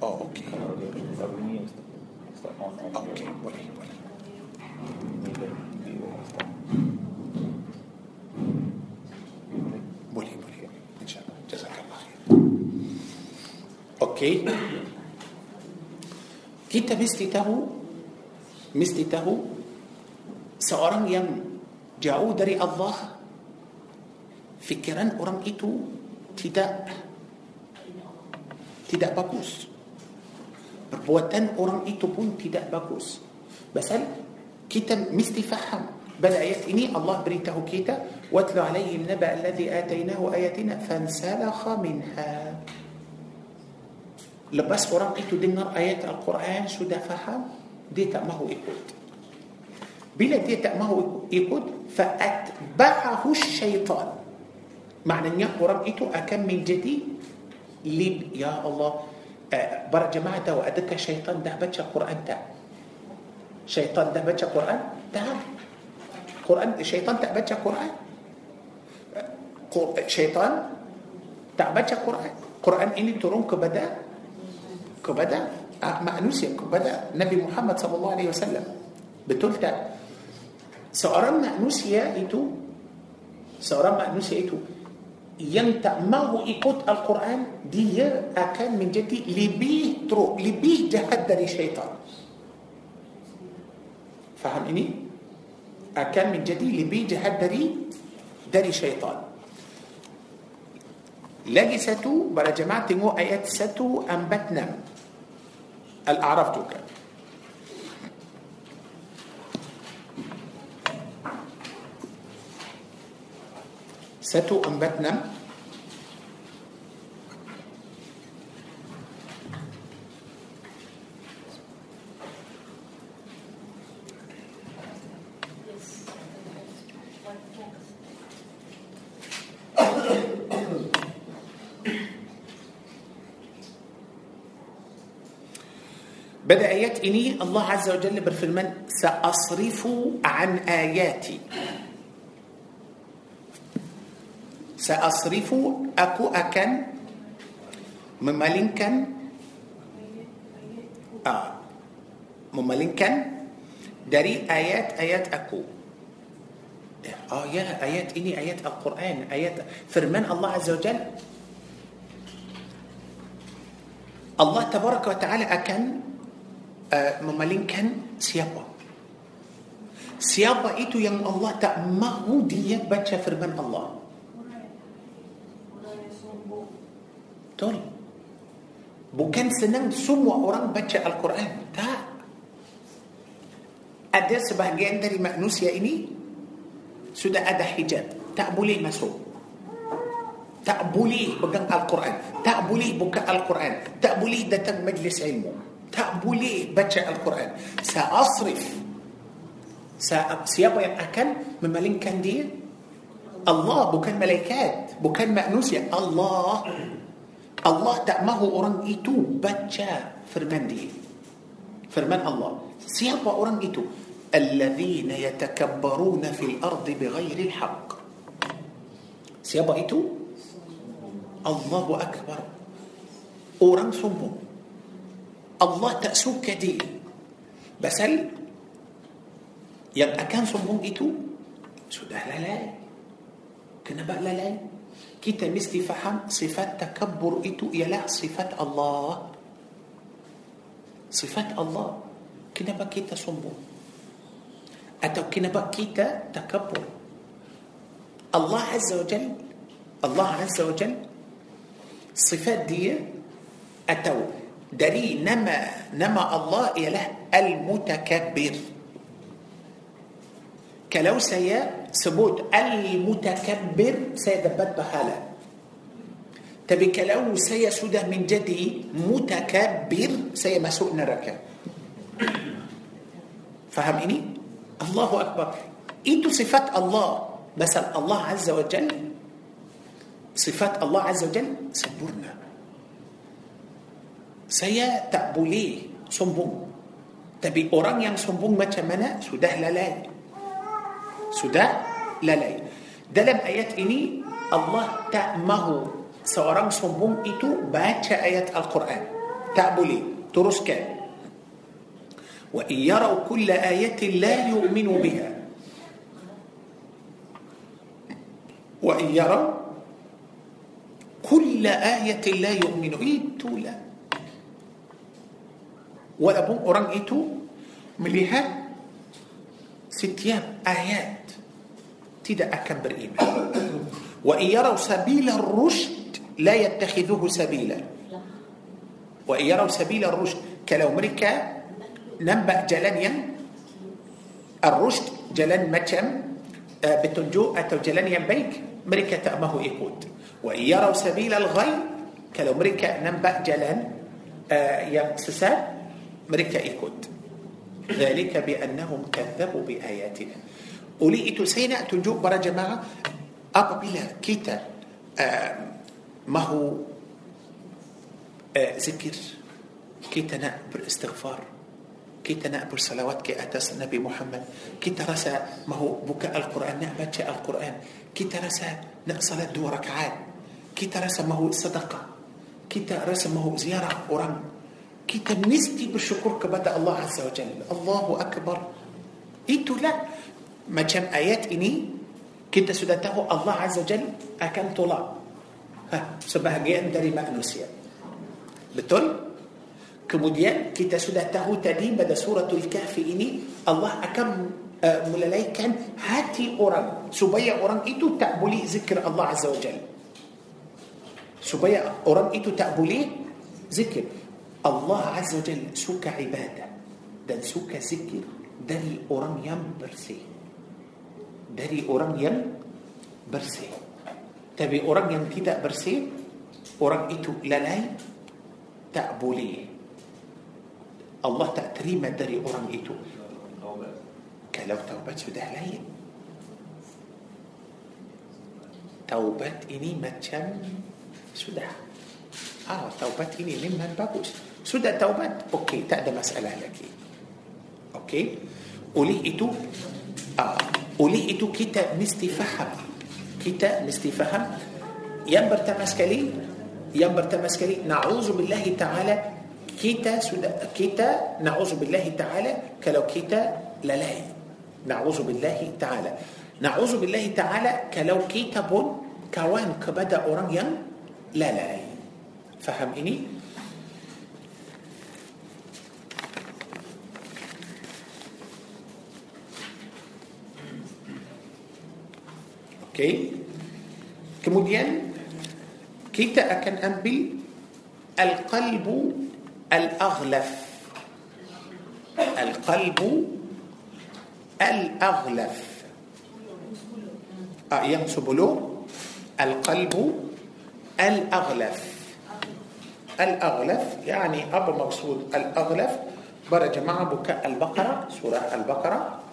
Oh, okey. Okey, boleh, boleh. Boleh, boleh. InsyaAllah. Jazakallah. Okey. Kita mesti tahu mesti tahu seorang yang jauh dari Allah fikiran orang itu tidak tidak bagus perbuatan orang itu pun tidak bagus pasal kita mesti faham pada ayat ini Allah beritahu kita watlu alaihim naba alladhi atainahu ayatina fansalakha minha lepas orang itu dengar ayat Al-Quran sudah faham dia tak mahu ikut bila dia tak mahu ikut fa'atba'ahu syaitan maknanya orang itu akan menjadi lib ya Allah برا جماعة دو أدك شيطان ده بتش قرآن تا. شيطان ده بتش قرآن تا. قرآن شيطان تعبتش قرآن؟ شيطان تعبتش قرآن؟ قرآن إني ترون كبدا؟ كبدا؟ آه، ما أنوسي كبدا. نبي محمد صلى الله عليه وسلم. بتلتا سأرى ما أنوسي يا سأرى ما أنوسي يا yang tak mahu ikut Al-Quran dia akan menjadi lebih teruk lebih jahat dari syaitan faham ini akan menjadi lebih jahat dari dari syaitan lagi satu para jemaah tengok ayat satu empat enam Al-A'raf juga ستو أمبتنا. بدأ آيات الله عز وجل برفرمان سأصرف عن آياتي. سأصرف أكوأكا مملكا آه مملكا دري آيات آيات أكو. آه يا آيات إني آيات القرآن آيات فرمان الله عز وجل. الله تبارك وتعالى أكن آه، مملكا سيابا. سيابا إتو يم الله تأمه دي بچا فرمان الله. Betul. Bukan senang semua orang baca Al-Quran. Tak. Ada sebahagian dari manusia ini sudah ada hijab. Tak boleh masuk. Tak boleh pegang Al-Quran. Tak boleh buka Al-Quran. Tak boleh datang majlis ilmu. Tak boleh baca Al-Quran. Sa'asrif Sa siapa yang akan memalingkan dia? Allah bukan malaikat. Bukan manusia. Allah Allah tak mahu orang itu baca firman dia firman Allah siapa orang itu الذين يتكبرون في الأرض بغير الحق siapa itu Allahu Akbar orang sombong Allah tak suka dia Pasal Yang akan sombong itu Sudah lalai Kenapa lalai Kita mesti faham Sifat takabbur itu Ialah sifat Allah Sifat Allah Kenapa kita sombong Atau kenapa kita takabbur Allah Azza wa Jal Allah Azza wa Jal Sifat dia Atau dari nama nama Allah ialah Al-Mutakabbir. كلو سيا سبوت المتكبر سيدبت بحالة. تبي كلو سيا سودة من جدي متكبر سيا ما مسوء نركة فهميني الله أكبر. إنتو صفات الله بس الله عز وجل صفات الله عز وجل صبرنا سيا تقبليه سنبوم. تبي أوران يان سنبوم ما تمنى سودة للاي Sudah lalai. Dalam ayat ini Allah tak mahu seorang sombong itu baca ayat Al-Quran. Tak boleh. Teruskan. وإن يروا كل آية لا يؤمنوا بها وإن يروا كل آية لا يؤمنوا itu lah walaupun orang itu melihat setiap ayat tidak akan beriman وإن يروا سبيل الرشد لا يتخذوه سبيلا وإن يروا سبيل الرشد kalau mereka nampak jalan yang الرشد jalan macam uh, petunjuk atau jalan yang baik mereka tak mahu ikut وإن يروا سبيل الغي kalau mereka nampak jalan uh, yang sesat mereka ikut ذلك بأنهم كذبوا بآياتنا oleh itu saya nak tunjuk para jemaah apabila kita uh, mahu uh, zikir kita nak beristighfar kita nak bersalawat ke atas Nabi Muhammad kita rasa mahu buka Al-Quran nak baca Al-Quran kita rasa nak salat dua rakaat kita rasa mahu sedekah kita rasa mahu ziarah orang kita mesti bersyukur kepada Allah Azza wa Jalla Allahu Akbar itulah macam ayat ini kita sudah tahu Allah Azza Jal akan tolak ha, sebahagian dari manusia. Betul? Kemudian kita sudah tahu tadi pada suratul kahfi ini Allah akan uh, melalaikan hati orang supaya orang itu tak boleh zikir Allah Azza wa Jal. Supaya orang itu tak boleh zikir. Allah Azza wa Jal suka ibadah dan suka zikir dari orang yang bersih. Dari orang yang bersih. Tapi orang yang tidak bersih, orang itu lalai, tak boleh. Allah tak terima dari orang itu. Kalau taubat sudah lain. Taubat ini macam sudah. Ah, taubat ini memang bagus. Sudah taubat, okey, tak ada masalah lagi. Okey. Oleh itu, ah, oleh itu eh kita mesti faham? kita mesti faham? yang pertama sekali yang pertama sekali نعوذ بالله تعالى. kita sed... kita نعوذ بالله تعالى. kalau kita lalai نعوذ بالله تعالى. نعوذ بالله تعالى. kalau kita pun. كوان كبدا اورانيا لا لا. فهم إني؟ Okey. Kemudian kita akan ambil al-qalbu al-aghlaf. Al-qalbu al-aghlaf. Ah, yang sebelum al-qalbu al-aghlaf. Al-aghlaf يعني apa maksud al-aghlaf? Para jemaah buka Al-Baqarah, surah Al-Baqarah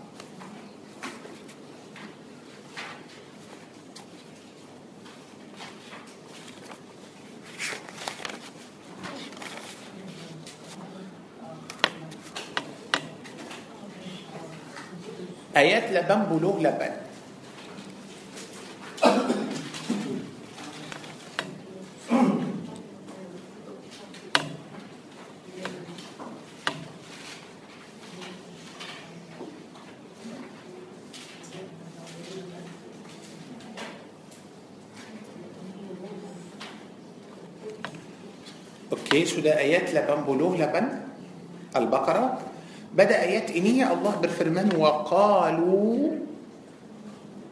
آيات لبن بلوغ لبن أوكي شو ده ايات لبن بلوغ لبن البقرة. Pada ayat ini Allah berfirman وقالوا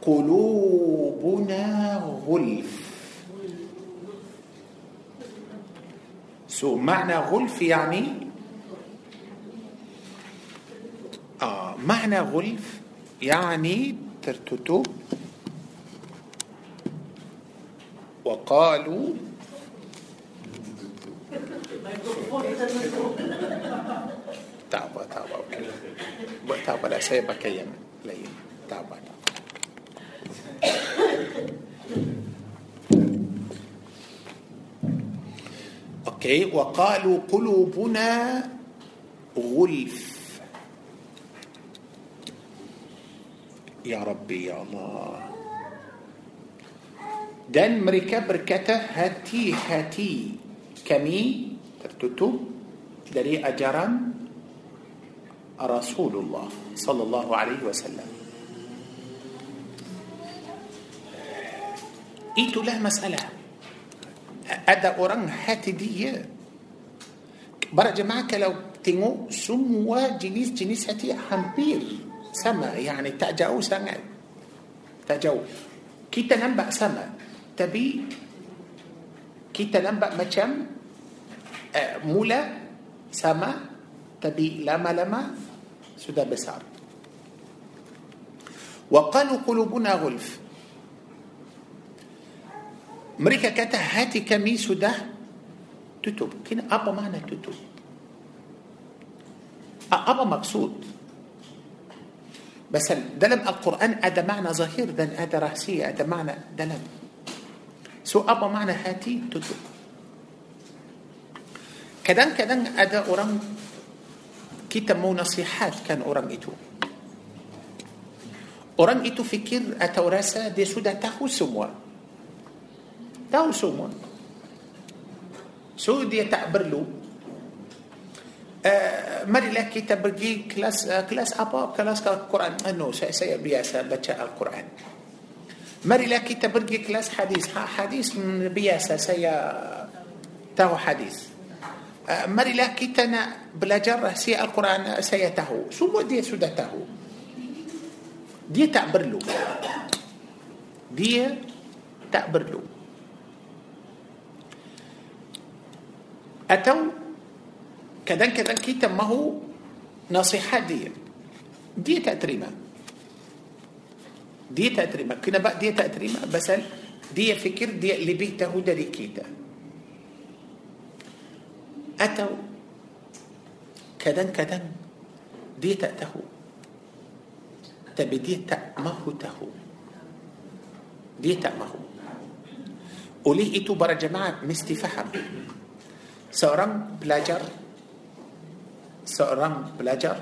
قلوبنا غلف. So معنى غلف يعني آه معنى غلف يعني ترتتب وقالوا تابا تابا وكذا تابا لا سيبا كيم لين. تابا تابا أوكي. وقالوا قلوبنا غلف. يا ربي يا الله. دان مريكا بركتا هاتي هاتي كمي. ترتوتو دري أجرم Rasulullah, Sallallahu Alaihi Wasallam. عليه وسلم itulah masalah. Ada orang hati dia. Para jemaah kalau tengok semua jenis-jenis hati hampir sama. Yani tak jauh sangat. Tak jauh. Kita nampak sama. Tapi kita nampak macam uh, mula sama tapi lama-lama sudah besar. وقالوا قلوبنا غلف. مريكا كاتا هاتي كمي sudah تتب Kini أبا معنى تتب أبا مقصود. بس دلم القرآن هذا معنى ظهير دل هذا رأسية هذا معنى دلم. سو أبا معنى هاتي تتب كدن كدن هذا أورام kita mau nasihatkan orang itu. Orang itu fikir atau rasa dia sudah tahu semua. Tahu semua. So dia tak perlu. Uh, marilah kita pergi kelas uh, kelas apa? Kelas Al-Quran. Uh, no saya, saya biasa baca Al-Quran. Marilah kita pergi kelas hadis. Ha, hadis biasa saya tahu hadis marilah kita nak belajar rahsia Al-Quran saya tahu semua dia sudah tahu dia tak perlu dia tak perlu atau kadang-kadang kita mahu nasihat dia dia tak terima dia tak terima kenapa dia tak terima pasal dia fikir dia lebih tahu dari kita أتوا. كدن كدن. دي تأته تبدي تأمه تهو دي تأمه oleh itu para jemaah mesti faham. seorang belajar. seorang belajar.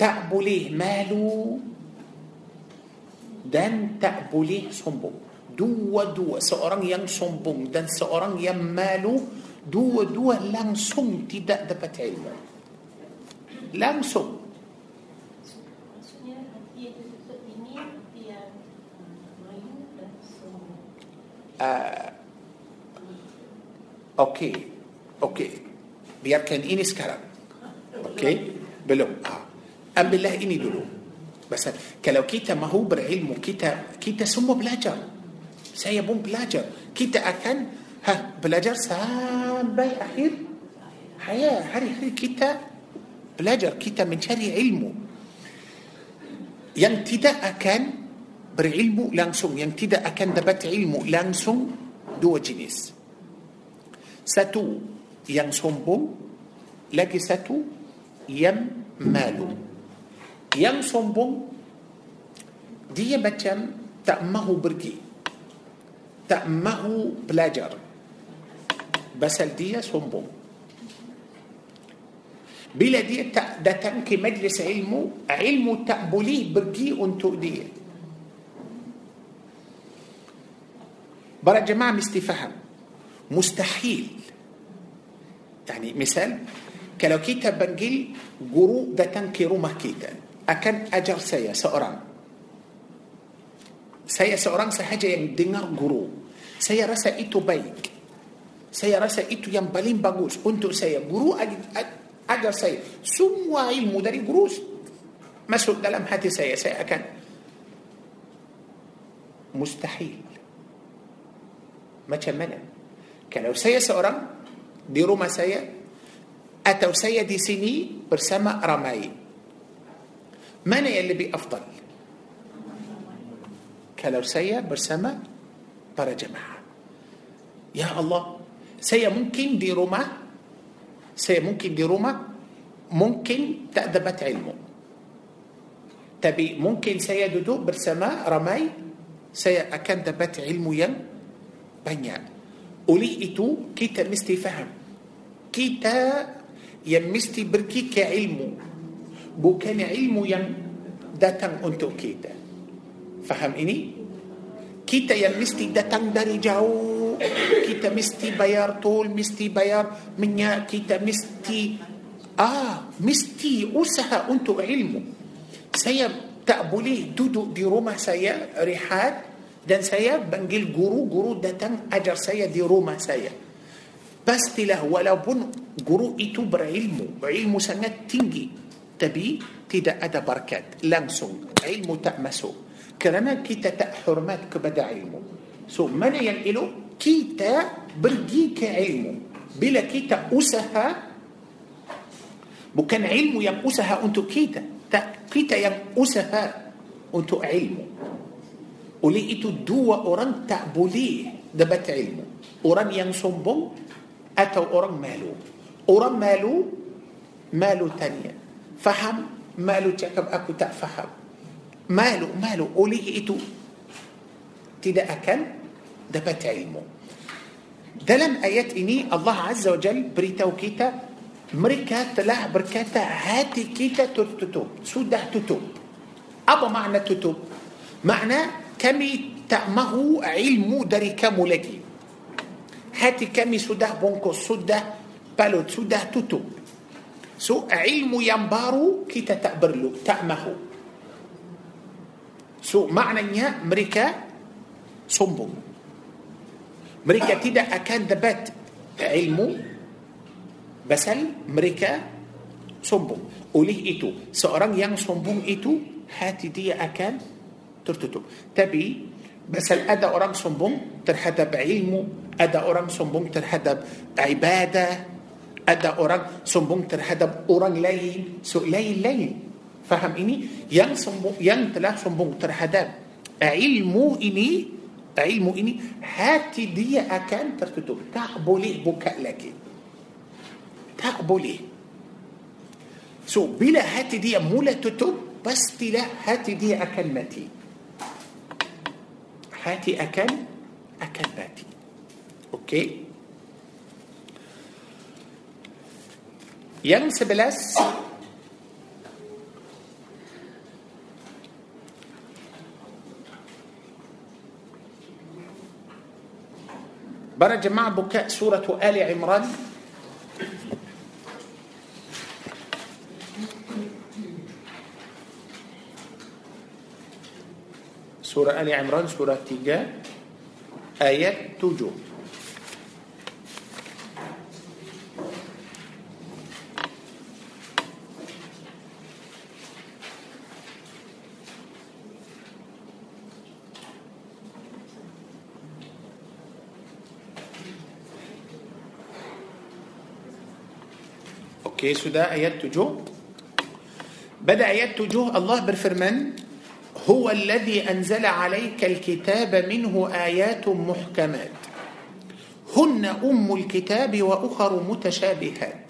tak boleh malu. dan tak boleh sombong dua-dua seorang yang sombong dan seorang yang malu dua-dua langsung tidak dapat ilmu langsung uh, Okey, okey. Biarkan ini sekarang. Okey, belum. Ah. Ambillah ini dulu. Pasal kalau kita mahu berilmu, kita kita semua belajar. Saya pun belajar. Kita akan ha, belajar sampai akhir hayat. Hari-hari kita belajar, kita mencari ilmu. Yang tidak akan berilmu langsung, yang tidak akan dapat ilmu langsung, dua jenis. Satu yang sombong Lagi satu yang malu Yang sombong Dia macam tak mahu pergi تأمه بلاجر. بسل دي سنبوم بلا دي تنكي مجلس علمه علمه تقبليه برجيء تؤدية دي. برا جماعة مستفهم مستحيل. يعني مثال كلو كيتا بنجيل جرو ده تنكي رومه كيتا. أكن أجر سيا سأرام. Saya seorang sahaja yang dengar guru saya rasa itu baik saya rasa itu yang paling bagus untuk saya guru ajar saya semua ilmu dari guru masuk dalam hati saya saya akan mustahil macam mana Kalau saya seorang di rumah saya atau saya di sini bersama ramai, mana yang lebih afdal? Kalau saya bersama para jemaah. Ya Allah, saya mungkin di rumah, saya mungkin di rumah, mungkin tak dapat ilmu. Tapi mungkin saya duduk bersama ramai, saya akan dapat ilmu yang banyak. Oleh itu kita mesti faham Kita yang mesti pergi ke ilmu Bukan ilmu yang datang untuk kita Faham ini? Kita yang mesti datang dari jauh. Kita mesti bayar tol Mesti bayar minyak. Kita mesti ah mesti usaha untuk ilmu. Saya tak boleh duduk di rumah saya rehat dan saya panggil guru-guru datang ajar saya di rumah saya. Pastilah walaupun guru itu berilmu berilmu sangat tinggi tapi tidak ada barakat langsung ilmu tak masuk kerana kita tak hormat kepada ilmu so mana yang elok kita pergi ke ilmu bila kita usaha bukan ilmu yang usaha untuk kita tak kita yang usaha untuk ilmu oleh itu dua orang tak boleh dapat ilmu orang yang sombong atau orang malu orang malu malu tanya faham malu cakap aku tak faham oleh itu tidak akan dapat ilmu dalam ayat ini Allah Azza wa Jal beritahu kita mereka telah berkata hati kita tertutup sudah tutup apa makna tutup makna kami tak mahu ilmu dari kamu lagi hati kami sudah bongkos sudah balut sudah tutup so ilmu yang baru kita tak perlu tak mahu so maknanya mereka sombong mereka tidak akan dapat ilmu basal mereka sombong oleh itu seorang yang sombong itu hati dia akan tertutup tapi basal ada orang sombong terhadap ilmu ada orang sombong terhadap ibadah ada orang sombong terhadap orang lain so lain-lain فهم إني يعني سمو يعني تلاه سمو ترهدام علمو إني علمو إني هاتي دي أكان ترتدو تقبلي بكاء لك تقبلي سو بلا هاتي دي مولا تتوب بس تلا هاتي دي أكان ماتي هاتي أكان أكان ماتي أوكي يعني سبلاس برجع مع بكاء سورة آل عمران. سورة آل عمران سورة تيجا آية تجوب Okey, sudah ayat tujuh. Pada ayat tujuh Allah berfirman, هو الذي أنزل عليك الكتاب منه آيات محكمات. هن أم الكتاب وأخر متشابهات.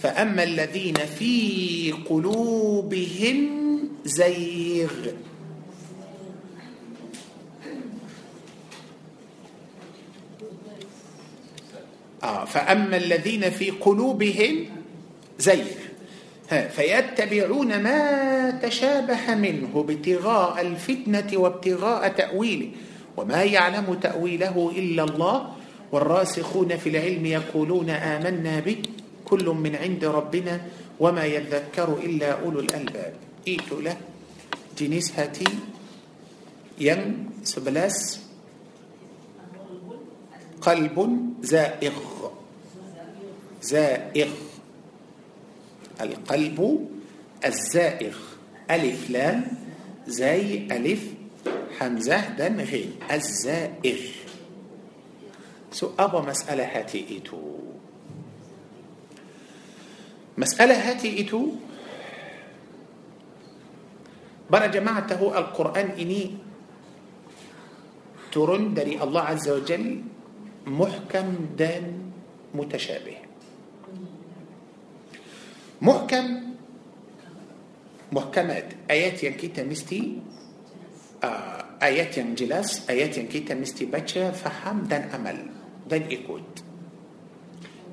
فأما الذين في قلوبهم زيغ. آه فأما الذين في قلوبهم زيغ فيتبعون ما تشابه منه ابتغاء الفتنة وابتغاء تأويله وما يعلم تأويله إلا الله. والراسخون في العلم يقولون آمنا به كل من عند ربنا وما يذكر إلا أولو الألباب. itulah jenis hati yang sebelas قلب زائغ زائغ القلب الزائغ. ألف لام زي ألف حمزة dan غين. الزائغ. so apa masalah hati itu. masalah hati itu. para jemaah القرآن ini turun dari الله عز وجل محكم dan متشابه. محكم. محكمات ayat yang kita mesti ah, ayat yang jelas ayat yang kita mesti baca faham dan amal dan ikut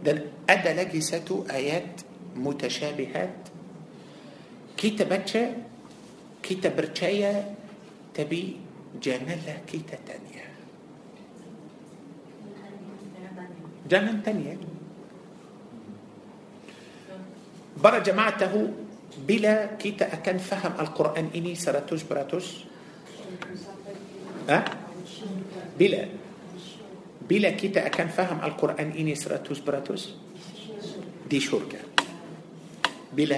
dan ada lagi satu آيات متشابهات. kita baca كيتا برشايا تبي جانلا كيتا تانية. جانا تانية. Para jemaah tahu bila kita akan faham Al-Quran ini 100%? Ha? Bila? Bila kita akan faham Al-Quran ini 100%? Di syurga. Bila?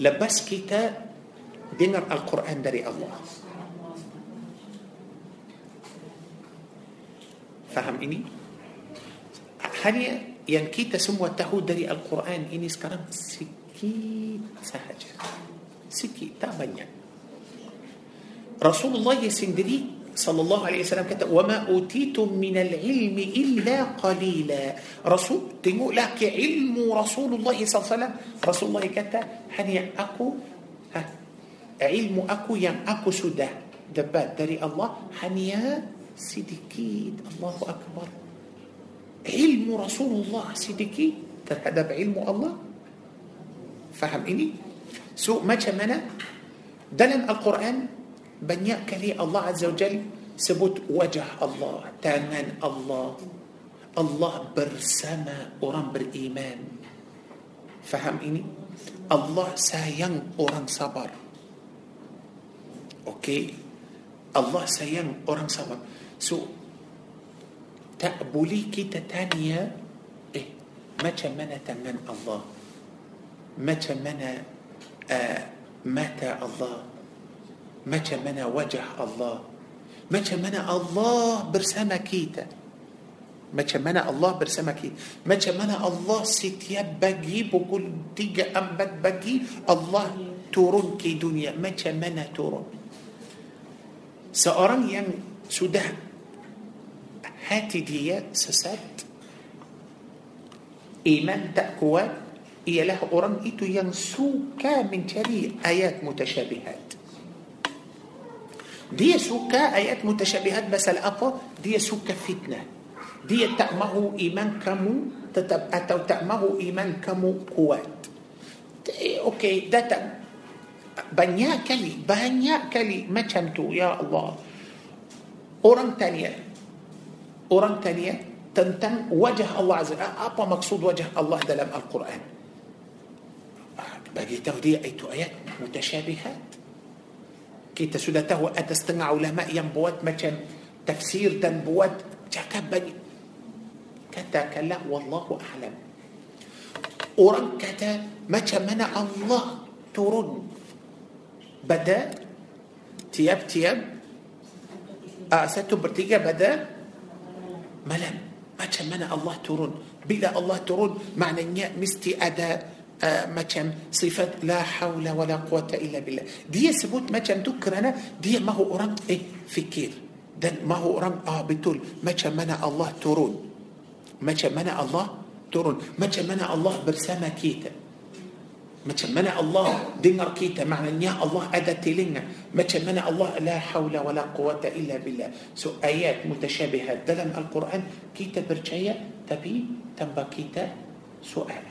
Lepas kita dengar Al-Quran dari Allah. Faham ini? Hanya yang kita semua tahu dari Al-Quran ini sekarang sikit sahaja. Sikit, tak banyak. Rasulullah sendiri sallallahu alaihi wasallam kata wa ma utitum min al-ilmi illa qalila. Rasul tengoklah ke ilmu Rasulullah sallallahu alaihi wasallam. Rasulullah kata hanya aku ha, ilmu aku yang aku sudah dapat dari Allah hanya sedikit. Allahu akbar. علم رسول الله سيدكي ترهدب علم الله. فهم إني سوء ما شمنا دلم القرآن. بنيأك لي الله عز وجل. sebut وجه الله. tangan الله. الله bersama orang beriman faham ini الله sayang orang sabar. okey. الله sayang orang sabar. so tak boleh kita tanya eh macam mana tangan الله؟ macam mana ah mata الله؟ macam mana وجه الله؟ macam mana الله bersama kita macam mana الله bersama kita macam mana الله setiap pagi pukul tiga am pagi الله turun ke dunia. macam mana turun seorang ini يعني yang sudah hati dia sesat. iman tak kuat ialah orang itu yang suka mencari آيات متشابهات. dia suka آيات متشابهات pasal apa dia suka fitnah. dia tak mahu iman kamu tetap atau tak mahu iman kamu kuat. dia okey datang banyak kali banyak kali macam itu يا الله. orang tanya. Orang tanya tentang wajah Allah Azza apa maksud wajah Allah dalam Al-Quran bagi tahu dia itu ayat mutasyabihat kita sudah tahu ada setengah ulama yang buat macam tafsir dan buat cakap bagi katakanlah wallahu a'lam orang kata macam mana Allah turun pada tiap-tiap uh, satu bertiga pada malam macam mana Allah turun bila Allah turun maknanya mesti ada uh, macam sifat la hawla wa la quwata illa billah dia sebut macam tu kerana dia mahu orang eh fikir dan mahu orang ah betul macam mana Allah turun macam mana Allah turun macam mana Allah bersama kita macam mana Allah dengar kita maknanya Allah ada telinga macam mana Allah la haula wala quwata illa billah so ayat mutasyabihat dalam Al-Quran kita percaya tapi tambah kita soal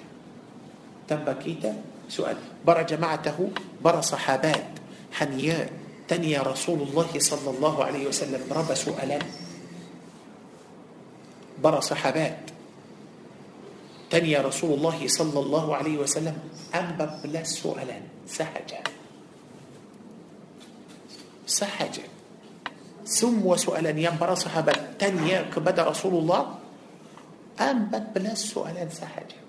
tambah kita soal para jamaatahu para sahabat hanya tanya Rasulullah sallallahu alaihi wasallam berapa soalan para sahabat تاني رسول الله صلى الله عليه وسلم أبب لا سؤالا سهجا سهجا ثم وسؤالا ينبرا صحابة تاني كبد رسول الله أبب لا سؤالا سهجا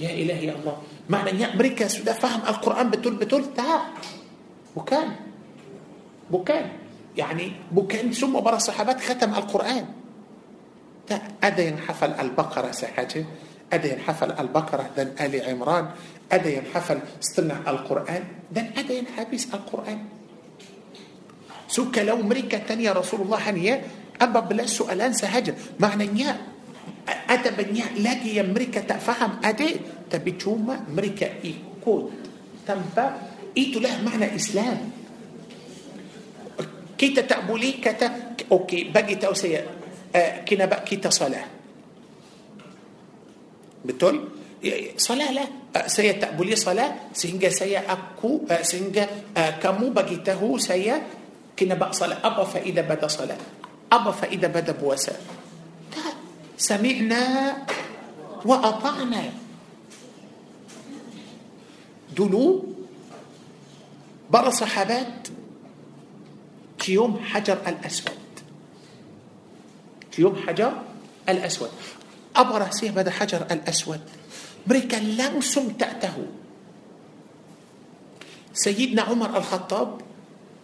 يا إلهي الله معنى يا أمريكا سودا فهم القرآن بتول بتول؟ تاه بكان بكان يعني بكان ثم برا صحابات ختم القرآن. ada yang hafal البقرة sahaja ada yang hafal البقرة dan آل عمران. ada yang hafal setengah القرآن dan ada yang habis القرآن. so kalau mereka tanya رسول الله hanya apabila soalan sahaja maknanya adabnya lagi ya mereka tak faham ada tapi cuma mereka ikut tanpa. itulah makna إسلام. kita tak boleh kata okey bagi tahu kenapa kita solat. betul? eh, eh, solat lah. saya tak boleh solat. sehingga saya aku sehingga kamu bagi tahu saya. kenapa solat. apa faedah solat. apa faedah puasa سمعنا وأطعنا. دلو برا صحابات كيوم حجر الأسود. Cium hajar al-aswad apa rahsia pada hajar al-aswad mereka langsung tak tahu Sayyidina Umar Al-Khattab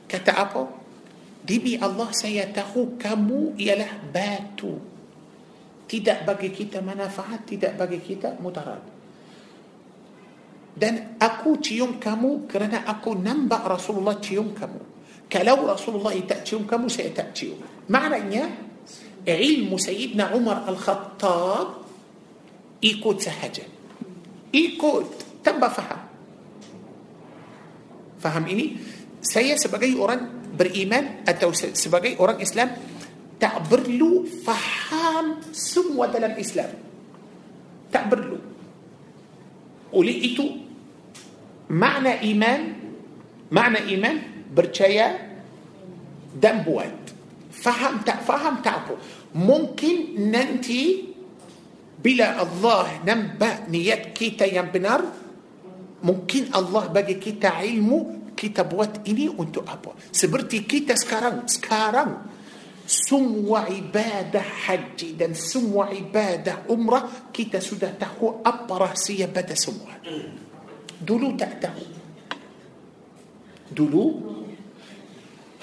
kata apa Demi Allah saya tahu tidak bagi kita manfaat tidak bagi kita mudarat dan aku cium kamu kerana aku nampak Rasulullah cium kamu kalau Rasulullah tak cium kamu saya tak cium maknanya ilmu Sayyidina Umar Al-Khattab ikut sahaja ikut tanpa faham faham ini saya sebagai orang beriman atau sebagai orang Islam tak perlu faham semua dalam Islam tak perlu oleh itu makna iman makna iman percaya dan buat faham faham tak apa mungkin nanti bila Allah nampak niat kita benar mungkin Allah bagi kita ilmu kita buat ilmu untuk apa seperti kita sekarang sekarang. سمو عبادة حج دان سمو عبادة أمرا كيتا سودا تهو أبا رهسية بدا سمو دولو تأتهو دولو.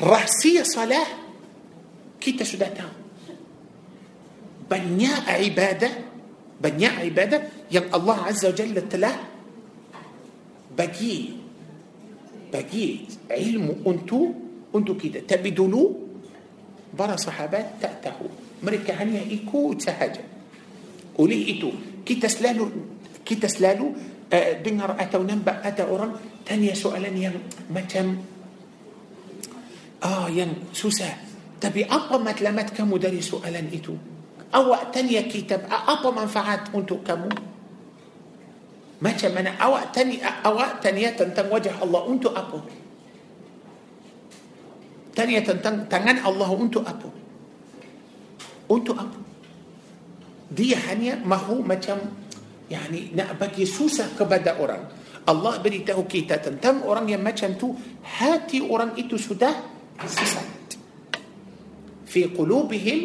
رهسية صلاة. Kita sudah tahu banyak ibadah banyak ibadah yang Allah Azza wa Jalla telah bagi bagi ilmu untuk untuk kita tapi dulu para sahabat tak tahu mereka hanya ikut sahaja oleh itu kita selalu kita selalu uh, dengar atau nampak ada orang tanya soalan yang macam ah yang susah tapi apa matlamat kamu dari soalan itu awak tanya kitab apa manfaat untuk kamu macam mana awak tanya awak tanya tentang wajah Allah untuk apa tanya tentang tangan Allah untuk apa? Untuk apa? Dia hanya mahu macam yani nak bagi susah kepada orang. Allah beritahu kita tentang orang yang macam tu hati orang itu sudah sesat. في قلوبهم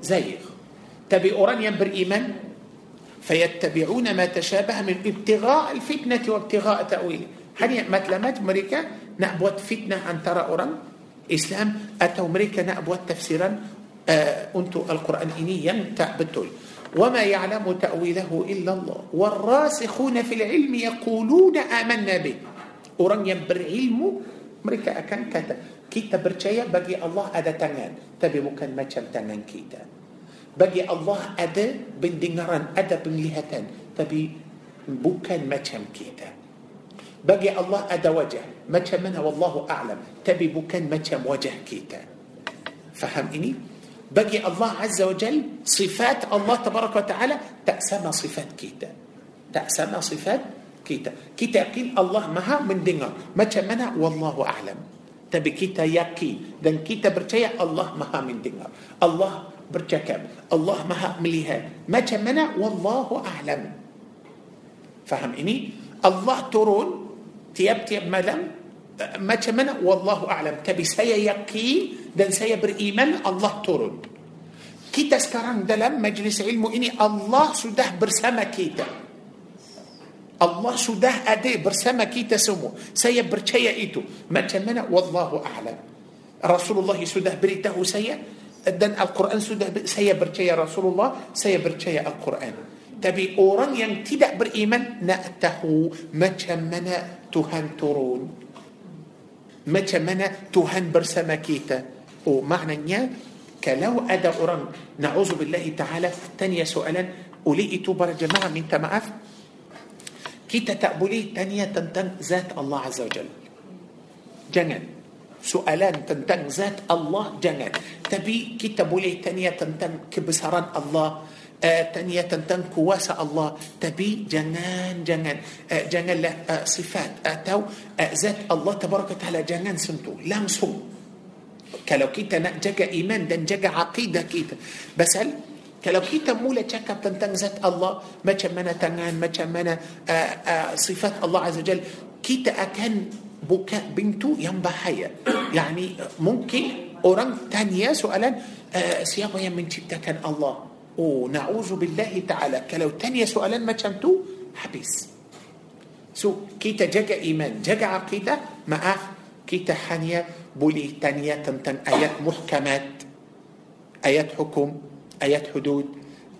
زيغ. تبي أورانيا بالإيمان؟ فيتبعون ما تشابه من ابتغاء الفتنة وابتغاء تأويل هل مثل أمريكا نأبوت فتنة أن ترى أوران. إسلام؟ أتى أمريكا نأبوت تفسيرا آه، أنتو القرآن إنيا تأبتول وما يعلم تأويله إلا الله. والراسخون في العلم يقولون آمنا به. أوران بالعلم أمريكا أكان كتب kita percaya bagi Allah ada tangan tapi bukan macam tangan kita bagi Allah ada pendengaran ada penglihatan tapi bukan macam kita bagi Allah ada wajah macam mana wallahu a'lam tapi bukan macam wajah kita faham ini bagi Allah azza wa jal sifat Allah tabaraka wa ta'ala tak sama sifat kita tak sama sifat kita kita yakin Allah maha mendengar macam mana wallahu a'lam tapi kita yakin dan kita percaya Allah maha mendengar Allah bercakap Allah maha melihat macam mana wallahu a'lam faham ini Allah turun tiap-tiap malam macam mana wallahu a'lam tapi saya yakin dan saya beriman Allah turun kita sekarang dalam majlis ilmu ini Allah sudah bersama kita الله سده أدي برسما كيتا سمو سيا برشايا إيتو. ما تمنى والله أعلم. رسول الله سده بريته سيا دن القرآن سده سيا برشايا رسول الله سيا برشايا القرآن. تبي أوران ين تدع بريمان نأته. ما تمنى تهان ترون. ما تمنى تهان برسما كيتا. ومعنى نيا كلو أدى أوران. نعوذ بالله تعالى. تانيا سؤالا. أولئي توبر جماعة من تمعث kita tak boleh tanya tentang zat Allah Azza wa Jal jangan soalan tentang zat Allah jangan tapi kita boleh tanya tentang kebesaran Allah tanya tentang kuasa Allah tapi jangan jangan uh, janganlah uh, sifat atau uh, zat Allah tabaraka taala jangan sentuh langsung kalau kita nak jaga iman dan jaga aqidah kita pasal kalau kita mula cakap tentang zat Allah macam mana tangan macam mana uh, uh, sifat Allah azza jal kita akan buka pintu yang bahaya. Yani mungkin orang tanya soalan uh, siapa yang menciptakan Allah? Oh, na'udzubillahi ta'ala. Kalau tanya soalan macam tu, habis. So, kita jaga iman, jaga aqidah, maaf, kita hanya boleh tanya tentang ayat muhkamat, ayat hukum, آيات حدود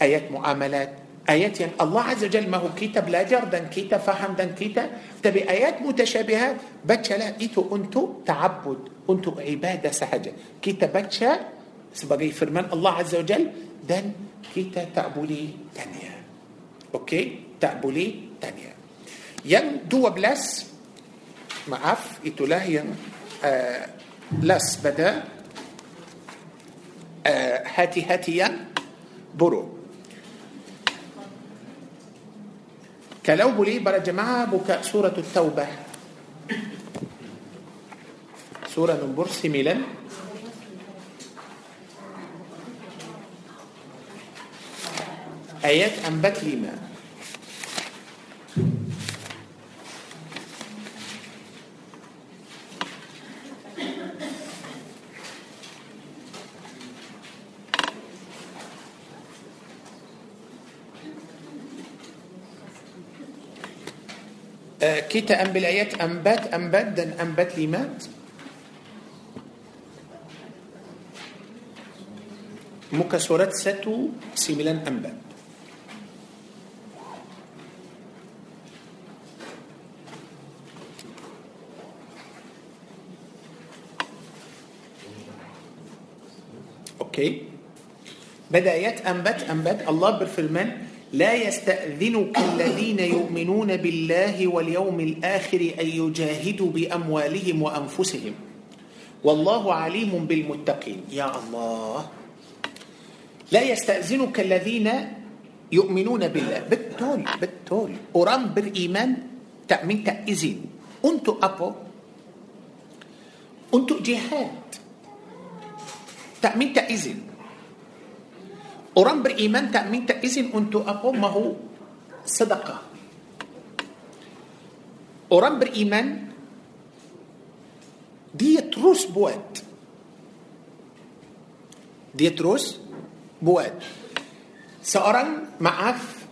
آيات معاملات آيات يعني الله عز وجل ما هو كتاب لا جردن كتاب فهم دن كتاب تبي آيات متشابهة بتشا لا إيتو أنتو تعبد أنتو عبادة سهجة. كتاب بتشا سبقي فرمان الله عز وجل دن كيتا تعبلي تانية. أوكي؟ تعبلي تانية. ين دو بلس معاف إيتو لا ين آه لس بدأ. آه، هاتي هاتيا برو. كلو بلي برا جماعة بك سورة التوبة. سورة نمبر سميلا آيات أنبت لما كيتا أم بالآيات أنبات أنبات دن أنبات ليمات؟ مكسورات ستو سيميلان أنبات أوكي. بدايات أنبات أنبات الله بالفرمان لا يستأذنك الذين يؤمنون بالله واليوم الآخر أن يجاهدوا بأموالهم وأنفسهم. والله عليم بالمتقين. يا الله. لا يستأذنك الذين يؤمنون بالله. بالتول بالتول. أرام بالإيمان تأمين تأذن أنتو أبو؟ أنتو جهاد. تأمين تأذن Orang beriman tak minta izin untuk apa mahu sedekah. Orang beriman dia terus buat. Dia terus buat. Seorang maaf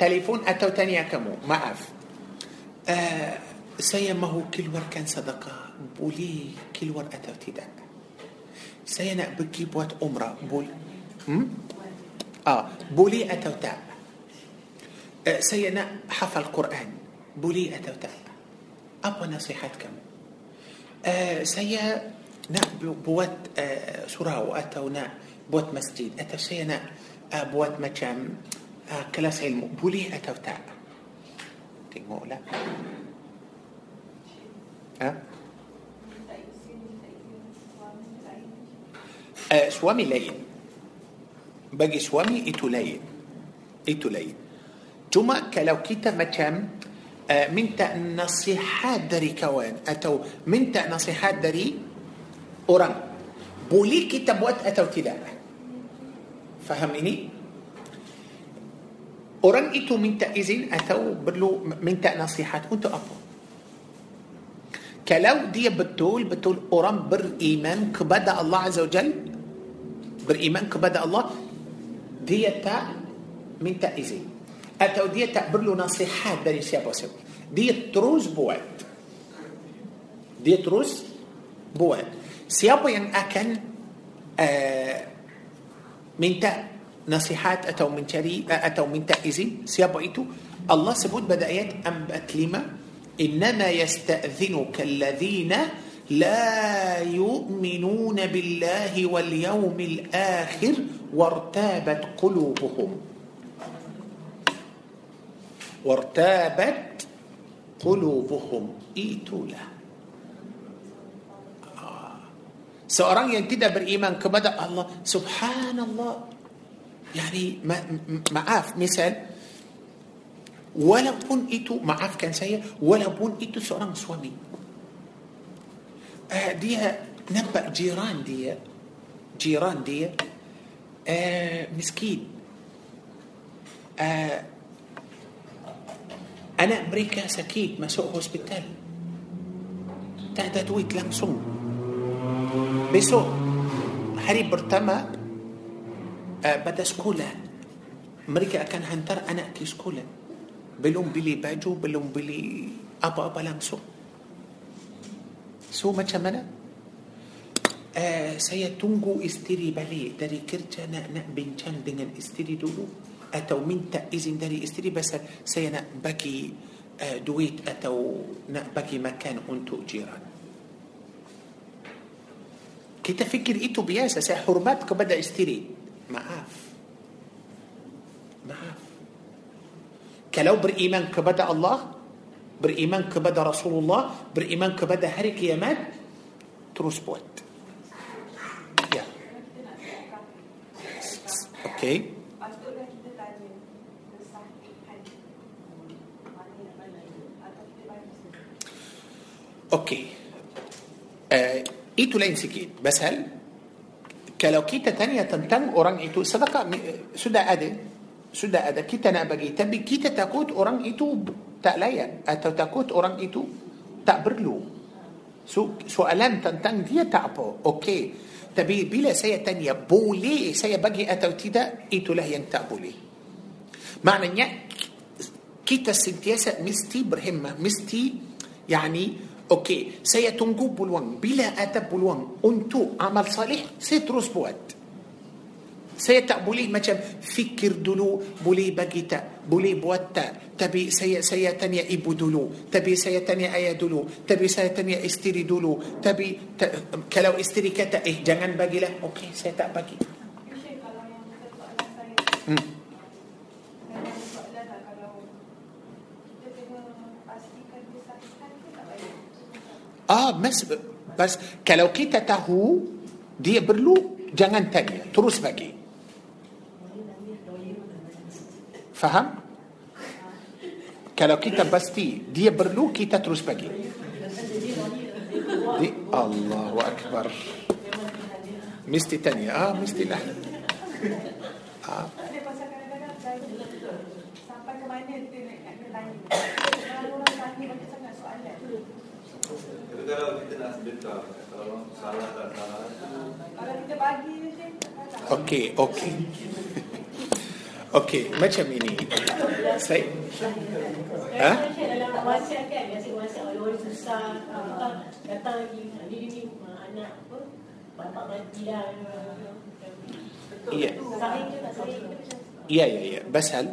telefon atau tanya kamu, maaf. Uh, saya mahu keluarkan sedekah. Boleh keluar atau tidak? Saya nak pergi buat umrah. Boleh. آه بولي أتوتا سينا حفظ القرآن بولي أتوتا أبا نصيحتكم سيا نا بوات سورة وأتونا بوات مسجد أتو سينا بوات مجام كلاس علم بولي أتوتا تنمو لا آه آه سوامي لين bagi suami itu lain itu lain cuma kalau kita macam uh, minta nasihat dari kawan atau minta nasihat dari orang boleh kita buat atau tidak faham ini orang itu minta izin atau perlu minta nasihat untuk apa kalau dia betul betul orang beriman kepada Allah Azza wa Jal beriman kepada Allah dia tak minta izin atau dia tak perlu nasihat dari siapa siapa dia terus buat dia terus buat siapa yang akan ah minta nasihat atau mencari atau minta izin ah, siapa itu الله سبوت بدأيات أم بأتلمة إنما يستأذنك الذين آه لا يؤمنون بالله واليوم الآخر وارتابت قلوبهم وارتابت قلوبهم itulah seorang yang tidak beriman kepada Allah subhanallah yani ma maaf misal walaupun itu maafkan saya walaupun itu seorang suami ah dia nampak jiran dia jiran dia ah miskin. ah anak mereka sakit masuk hospital. tak ada duit nak masuk بسوء هاري برتما آه بدأ سكولا. أمريكا كان هنتر أنا كي سكولا. بلوم بلي باجو بلوم بلي أبا أبا لمسون So macam mana? Uh, saya tunggu isteri balik dari kerja nak nak bincang dengan isteri dulu atau minta izin dari isteri pasal saya nak bagi uh, duit atau nak bagi makan untuk jiran. Kita fikir itu biasa, saya hormat kepada isteri. Maaf. Maaf. Kalau beriman kepada Allah, بالإيمان كبدا رسول الله بالإيمان كبدا هري كيامات تروس بوت. يا. أوكي okey ah, itu lain sikit pasal hal kalau kita tanya tentang orang itu? sedekah sudah ada. sudah ada. kita nak bagi tapi kita takut orang itu tak layak atau takut orang itu tak perlu so, soalan tentang dia tak apa okey tapi bila saya tanya boleh saya bagi atau tidak itulah yang tak boleh maknanya kita sentiasa mesti berhimmah mesti yani okey saya tunggu peluang bila ada peluang untuk amal salih saya terus buat saya tak boleh macam fikir dulu boleh bagi tak boleh buat tak. Tapi saya saya tanya ibu dulu tapi saya tanya ayah dulu tapi saya tanya isteri dulu. Tapi ta, kalau isteri kata eh jangan bagilah okey saya tak bagi. Hmm. Ah mas bas kalau kita tahu dia perlu jangan tanya terus bagi faham kalau kita pasti dia perlu kita terus bagi di Allahu Akbar mesti tanya ah mestilah ah Tapi pasal kadang-kadang saya sampai ke mana kita nak nak kena tanya Kalau orang tanya banyak sangat soalan Tapi kalau kita nak sedekah, kalau orang salah tak salah, Kalau kita bagi je Syekh tak salah. okey okey أوكي ما تشميني سي ها ya ya ya pasal hal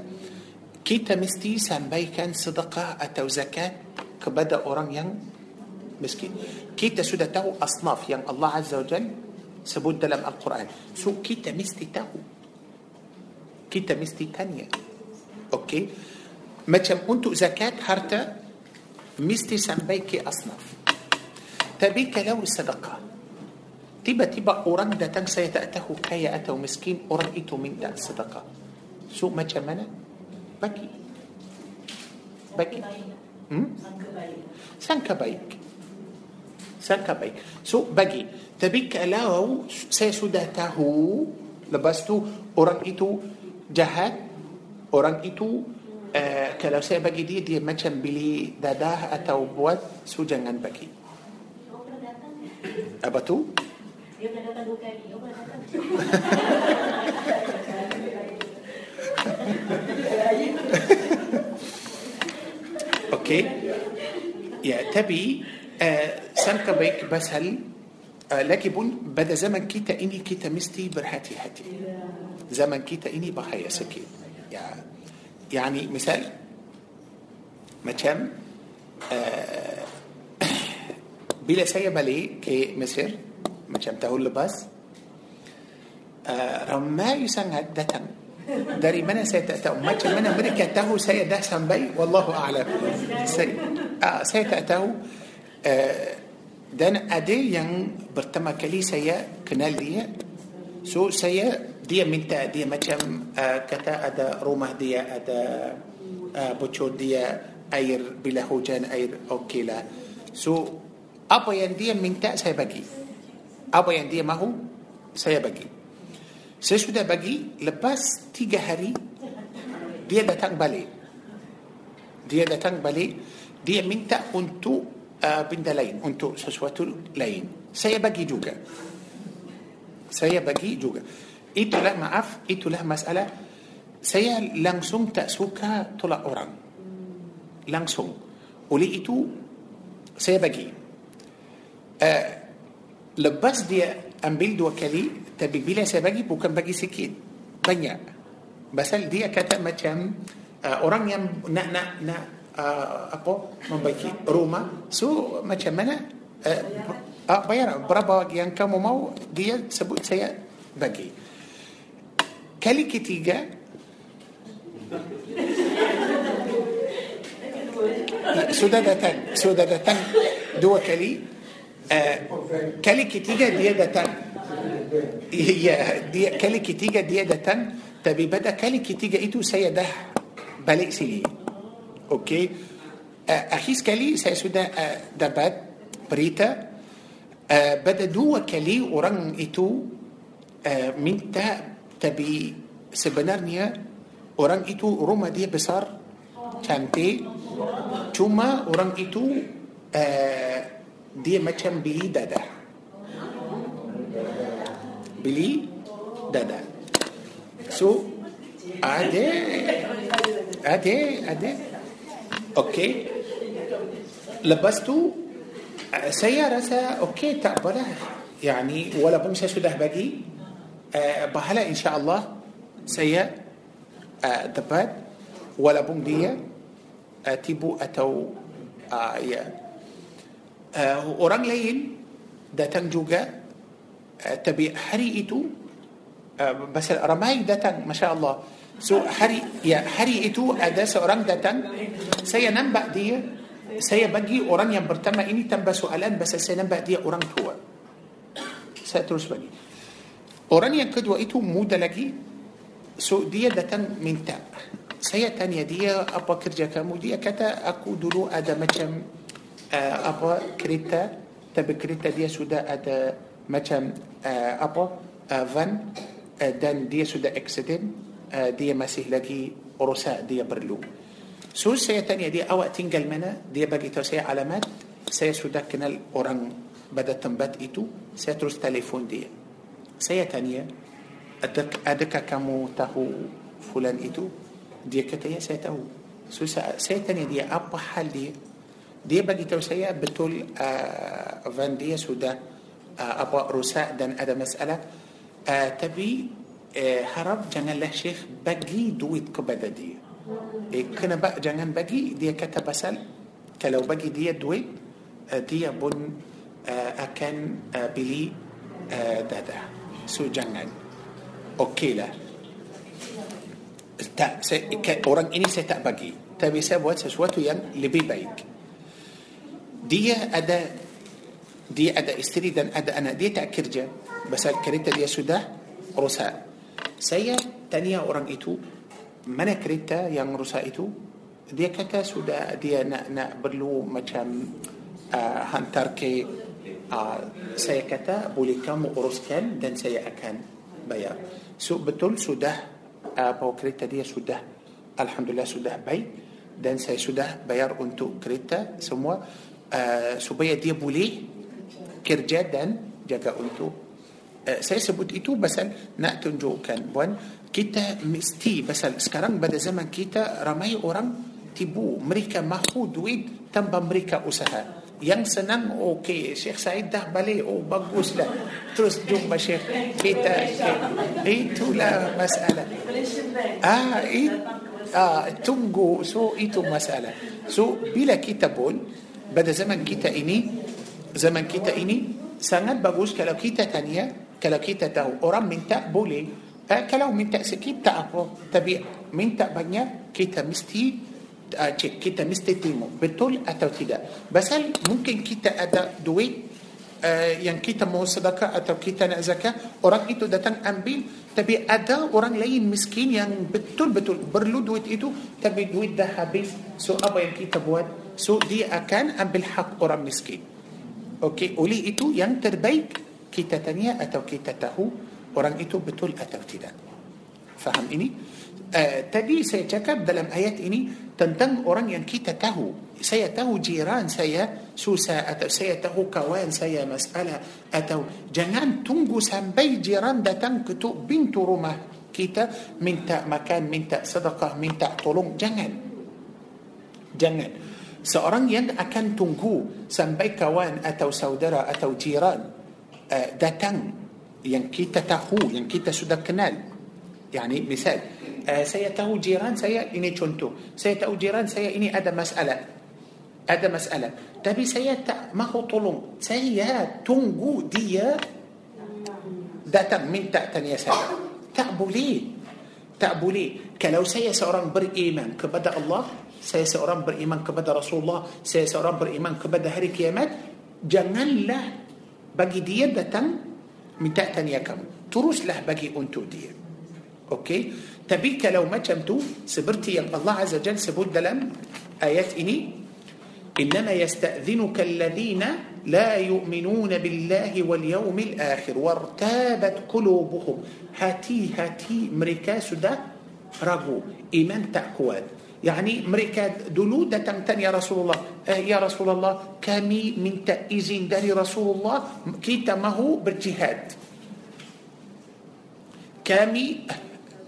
kita mesti sampaikan sedekah atau zakat kepada orang yang miskin kita sudah tahu asnaf yang Allah Azza wa Jal sebut dalam al-Quran so kita mesti tahu kita mesti tanya. Okey? macam untuk zakat harta mesti sampai ke asnaf. tapi kalau sedekah. تبا تبا أرندا تنسى يتأته كي أتو مسكين أرأيت من دا صدقة. سوء ما تشمنا بكي. بكي. سانكا بايك سانكا بايك سو بجي تبيك لو سيسودته. لبستو ورقيتو jahat orang itu uh, kalau saya bagi dia dia macam beli dadah atau buat so jangan bagi apa tu Dia Okey. Ya, tapi uh, sangka baik pasal uh, lagi pun pada zaman kita ini kita mesti berhati-hati. زمن كيتا إني بحيا سكين يعني مثال مثلا آه، بلا سيا بالي كي مصر مثلا تقول بس آه، رما يسان هدتن داري منا سيا تأتاو مثلا منا مريكا تهو سيا دهسن بي والله أعلم. سيا آه، تأتاو دان أدي ين برتما كليسة كنال دي. سو سيا dia minta dia macam uh, kata ada rumah dia ada uh, bocor dia air bila hujan air okey lah. So apa yang dia minta saya bagi. Apa yang dia mahu saya bagi. Saya sudah bagi lepas tiga hari dia datang balik. Dia datang balik dia minta untuk uh, benda lain untuk sesuatu lain. Saya bagi juga. Saya bagi juga itulah maaf itulah masalah. Saya langsung tak suka tolak orang. Langsung. Oleh itu saya bagi. Uh, lepas dia ambil dua kali tapi bila saya bagi bukan bagi sikit banyak. Pasal dia kata macam uh, orang yang nak nak nak uh, apa membaiki rumah so macam mana uh, uh, bayar. Berapa yang kamu mau dia sebut saya bagi كالي كتيجا سودادة تن سودادة تن دو كالي آه كالي كتيجا ديادة تن هي دي كالي كتيجا ديادة تن تبي بدا كالي كتيجا ايتو سيده. بلي سيلي. أوكي. آه أخيس كالي سي سودا آه دبات بريتا. آه بدا دو كالي ورن ايتو آه من تاب tapi sebenarnya orang itu rumah dia besar cantik. Cuma orang itu uh, dia macam beli dadah. Beli dadah. So ada ada ada. Okey lepas tu uh, saya rasa okey tak apalah. Yani walaupun saya sudah bagi uh, pahala insyaallah saya uh, dapat. Walaupun dia uh, tibu atau uh, ya. Uh, orang lain datang juga uh, tapi hari itu uh, pasal ramai datang masya Allah so hari ya hari itu ada seorang datang. Saya nampak dia. Saya bagi orang yang pertama ini tambah soalan pasal saya nampak dia orang tua. Saya terus bagi أورانيا كد وقيتو مودة لجي سو دي دتن من تا سيا تانية دي أبا كرجا كامو دي كتا أكو دولو أدا مجم آه، أبا كريتا تب كريتا دي سودا أدا مجم آه، أبا آه، فن دان دي سودا إكسدين دي مسيح لجي رساء دي برلو. سو سيا تانية دي أوا تنجل منا دي باقي تو سيأ علامات سيأ سودا كنال أوران بدأت تنبات إتو سيا تروس تليفون دي saya tanya adakah, adakah kamu tahu fulan itu dia kata ya saya tahu so saya, tanya dia apa hal dia dia bagi tahu saya betul uh, van dia sudah uh, apa rusak dan ada masalah uh, tapi uh, harap janganlah syekh bagi duit kepada dia eh, kenapa jangan bagi dia kata pasal kalau bagi dia duit uh, dia pun uh, akan uh, beli uh, dadah so jangan. Okey lah. Tak saya, orang ini saya tak bagi. Tapi saya buat sesuatu yang lebih baik. Dia ada dia ada istri dan ada anak. Dia tak kerja pasal kereta dia sudah rusak saya tanya orang itu mana kereta yang rusak itu? Dia kata sudah dia nak nak perlu macam uh, hantar ke uh, saya kata boleh kamu uruskan dan saya akan bayar. So betul sudah uh, bawa kereta dia sudah alhamdulillah sudah baik dan saya sudah bayar untuk kereta semua uh, supaya dia boleh kerja dan jaga untuk uh, saya sebut itu pasal nak tunjukkan puan kita mesti pasal sekarang pada zaman kita ramai orang tibu mereka mahu duit tanpa mereka usaha yang senang okey Syekh Said dah balik. Oh baguslah. Terus jumpa Syekh. Kita itulah masalah. Ah it, ah tunggu. So itu masalah. So bila kita pun pada zaman kita ini zaman kita ini sangat bagus kalau kita tanya kalau kita tahu. Orang minta boleh. Eh, kalau minta sikit tak apa tapi minta banyak kita mesti uh, cek kita mesti tengok. Betul atau tidak? Pasal mungkin kita ada duit uh, yang kita mau sedekah atau kita nak zakah orang itu datang ambil. Tapi ada orang lain miskin yang betul-betul perlu duit itu tapi duit dah habis. So apa yang kita buat? So dia akan ambil hak orang miskin. Okey, oleh itu yang terbaik kita tanya atau kita tahu orang itu betul atau tidak. Faham ini? Uh, tadi saya cakap dalam ayat ini tentang orang yang kita tahu. Saya tahu jiran saya susah atau saya tahu kawan saya masalah atau jangan tunggu sampai jiran datang ketuk tu pintu rumah kita minta makan, minta sedekah, minta tolong. Jangan. Jangan. Seorang yang akan tunggu sampai kawan atau saudara atau jiran uh, datang yang kita tahu, yang kita sudah kenal. Yani misal, uh, saya tahu jiran saya ini contoh. Saya tahu jiran saya ini ada masalah. Ada masalah. Tapi saya tak mahu tolong. Saya tunggu dia datang minta tanya saya. Tak boleh. Tak boleh. Kalau saya seorang beriman kepada Allah saya seorang beriman kepada Rasulullah saya seorang beriman kepada hari kiamat janganlah bagi dia datang minta tanya kamu. Teruslah bagi untuk dia. Okey. Tapi kalau macam tu seperti yang Allah Azza Jal sebut dalam ayat ini إنما يستأذنك الذين لا يؤمنون بالله واليوم الآخر وارتابت قلوبهم. هاتي هاتي مريكا سدا رغو إيمان تأكواد يعني مريكا دلو دتم يا رسول الله. آه يا رسول الله كمي من تأذين داري رسول الله كيتا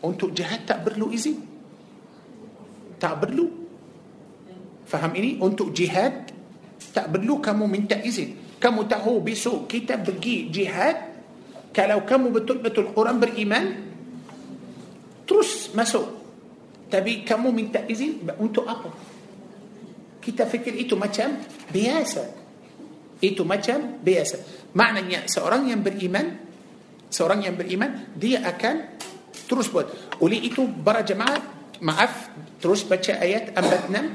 untuk jihad tak perlu izin. Tak perlu. Faham ini? Untuk jihad tak perlu kamu minta izin. Kamu tahu besok kita pergi jihad kalau kamu betul-betul orang beriman terus masuk. Tapi kamu minta izin untuk apa? Kita fikir itu macam biasa. Itu macam biasa. Maknanya seorang yang beriman seorang yang beriman dia akan تروسبت ولقيته برا جماعة معاف تروسبت آيات أم بتنم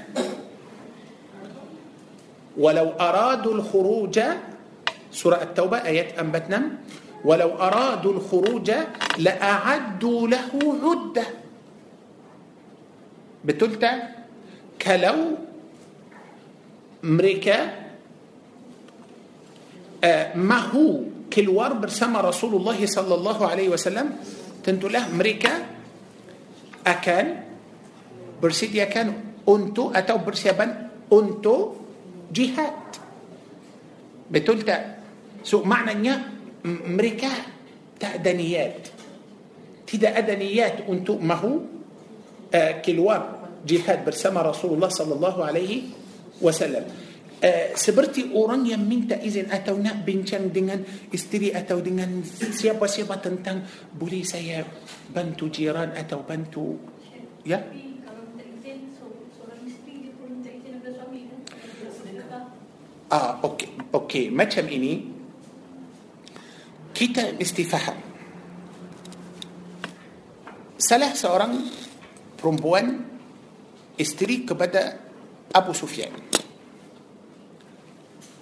ولو أرادوا الخروج سورة التوبة آيات أم بتنم ولو أرادوا الخروج لأعدوا له عدة. بتلتا كلو مريكا آه، ما هو كلوار برسم رسول الله صلى الله عليه وسلم tentulah mereka akan bersediakan untuk atau persiapan untuk jihad. Betul tak? So maknanya mereka tak ada niat. Tidak ada niat untuk mahu uh, keluar jihad bersama Rasulullah sallallahu alaihi wasallam. Uh, seperti orang yang minta izin atau nak bincang dengan isteri atau dengan siapa-siapa tentang boleh saya bantu jiran atau bantu ya? Kan? Ah okey okey macam ini. Kita mesti faham. Salah seorang perempuan isteri kepada Abu Sufyan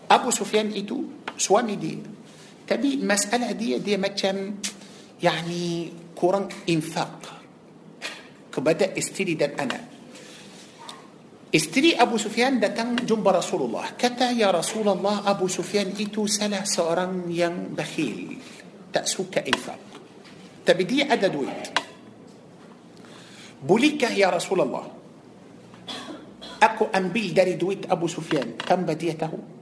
Abu Sufyan itu suami dia tapi masalah dia dia macam yani kurang infak kepada isteri dan anak Isteri Abu Sufyan datang jumpa Rasulullah. Kata, Ya Rasulullah, Abu Sufyan itu salah seorang yang bakhil. Tak suka infak. Tapi dia ada duit. Bolehkah ya Rasulullah? Aku ambil dari duit Abu Sufyan tanpa dia tahu.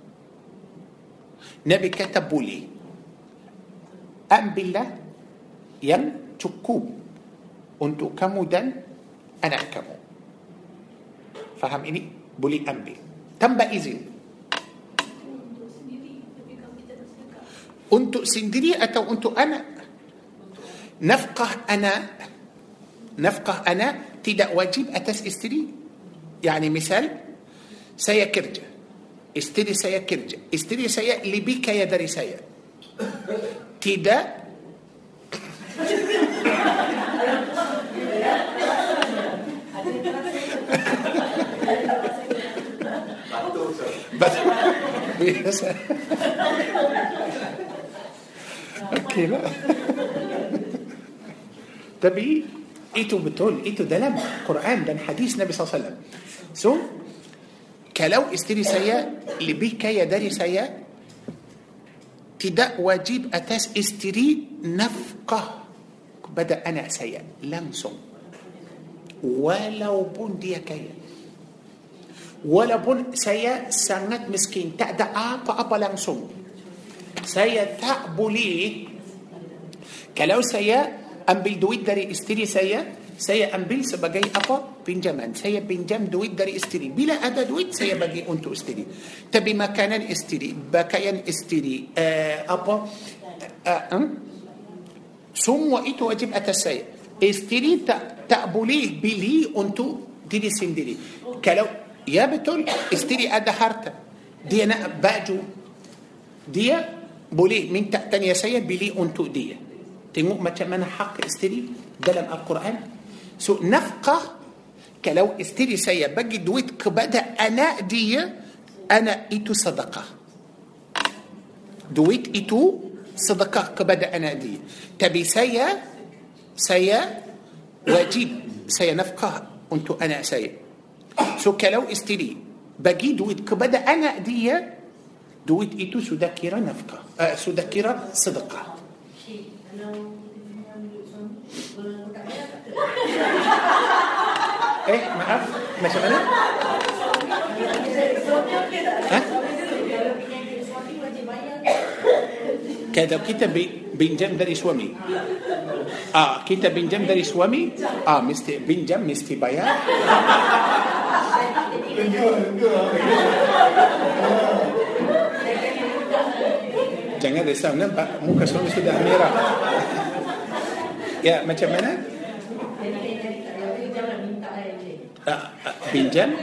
Nabi kata boleh. Ambillah yang cukup untuk kamu dan anak kamu. Faham ini? Boleh ambil. Tanpa izin. Untuk sendiri, atau untuk anak. Nafkah anak. Nafkah anak tidak wajib atas isteri. Yani misal, saya kerja. Isteri saya kerja. Isteri saya lebih kaya dari saya. Tidak. Betul. Biasa. Okey lah. Tapi itu betul. Itu dalam Quran dan hadis Nabi SAW. So, kalau isteri saya lebih kaya dari saya, tidak wajib atas isteri nafkah kepada anak saya langsung. Walaupun dia kaya. walaupun saya sangat miskin tak ada apa-apa langsung saya tak boleh kalau saya ambil duit dari isteri saya saya ambil sebagai apa pinjaman saya pinjam duit dari isteri bila ada duit saya bagi untuk isteri tapi makanan isteri pakaian isteri uh, apa uh, uh, semua itu wajib atas saya isteri tak tak boleh beli untuk diri sendiri kalau Ya betul Isteri ada harta Dia nak baju Dia boleh minta tanya saya Beli untuk dia Tengok macam mana hak isteri Dalam Al-Quran So nafkah Kalau isteri saya bagi duit kepada anak dia Anak itu sedekah Duit itu sedekah kepada anak dia Tapi saya Saya wajib Saya nafkah untuk anak saya So kalau isteri bagi duit kepada anak dia, duit itu sudah kira nafkah, uh, sudah kira sedekah. Eh, maaf, macam mana? Ha? Kalau kita pinjam dari suami Ah, kita pinjam dari suami Ah, mesti pinjam mesti bayar Jangan risau nampak muka suami sudah merah. ya macam mana? Uh, uh, pinjam?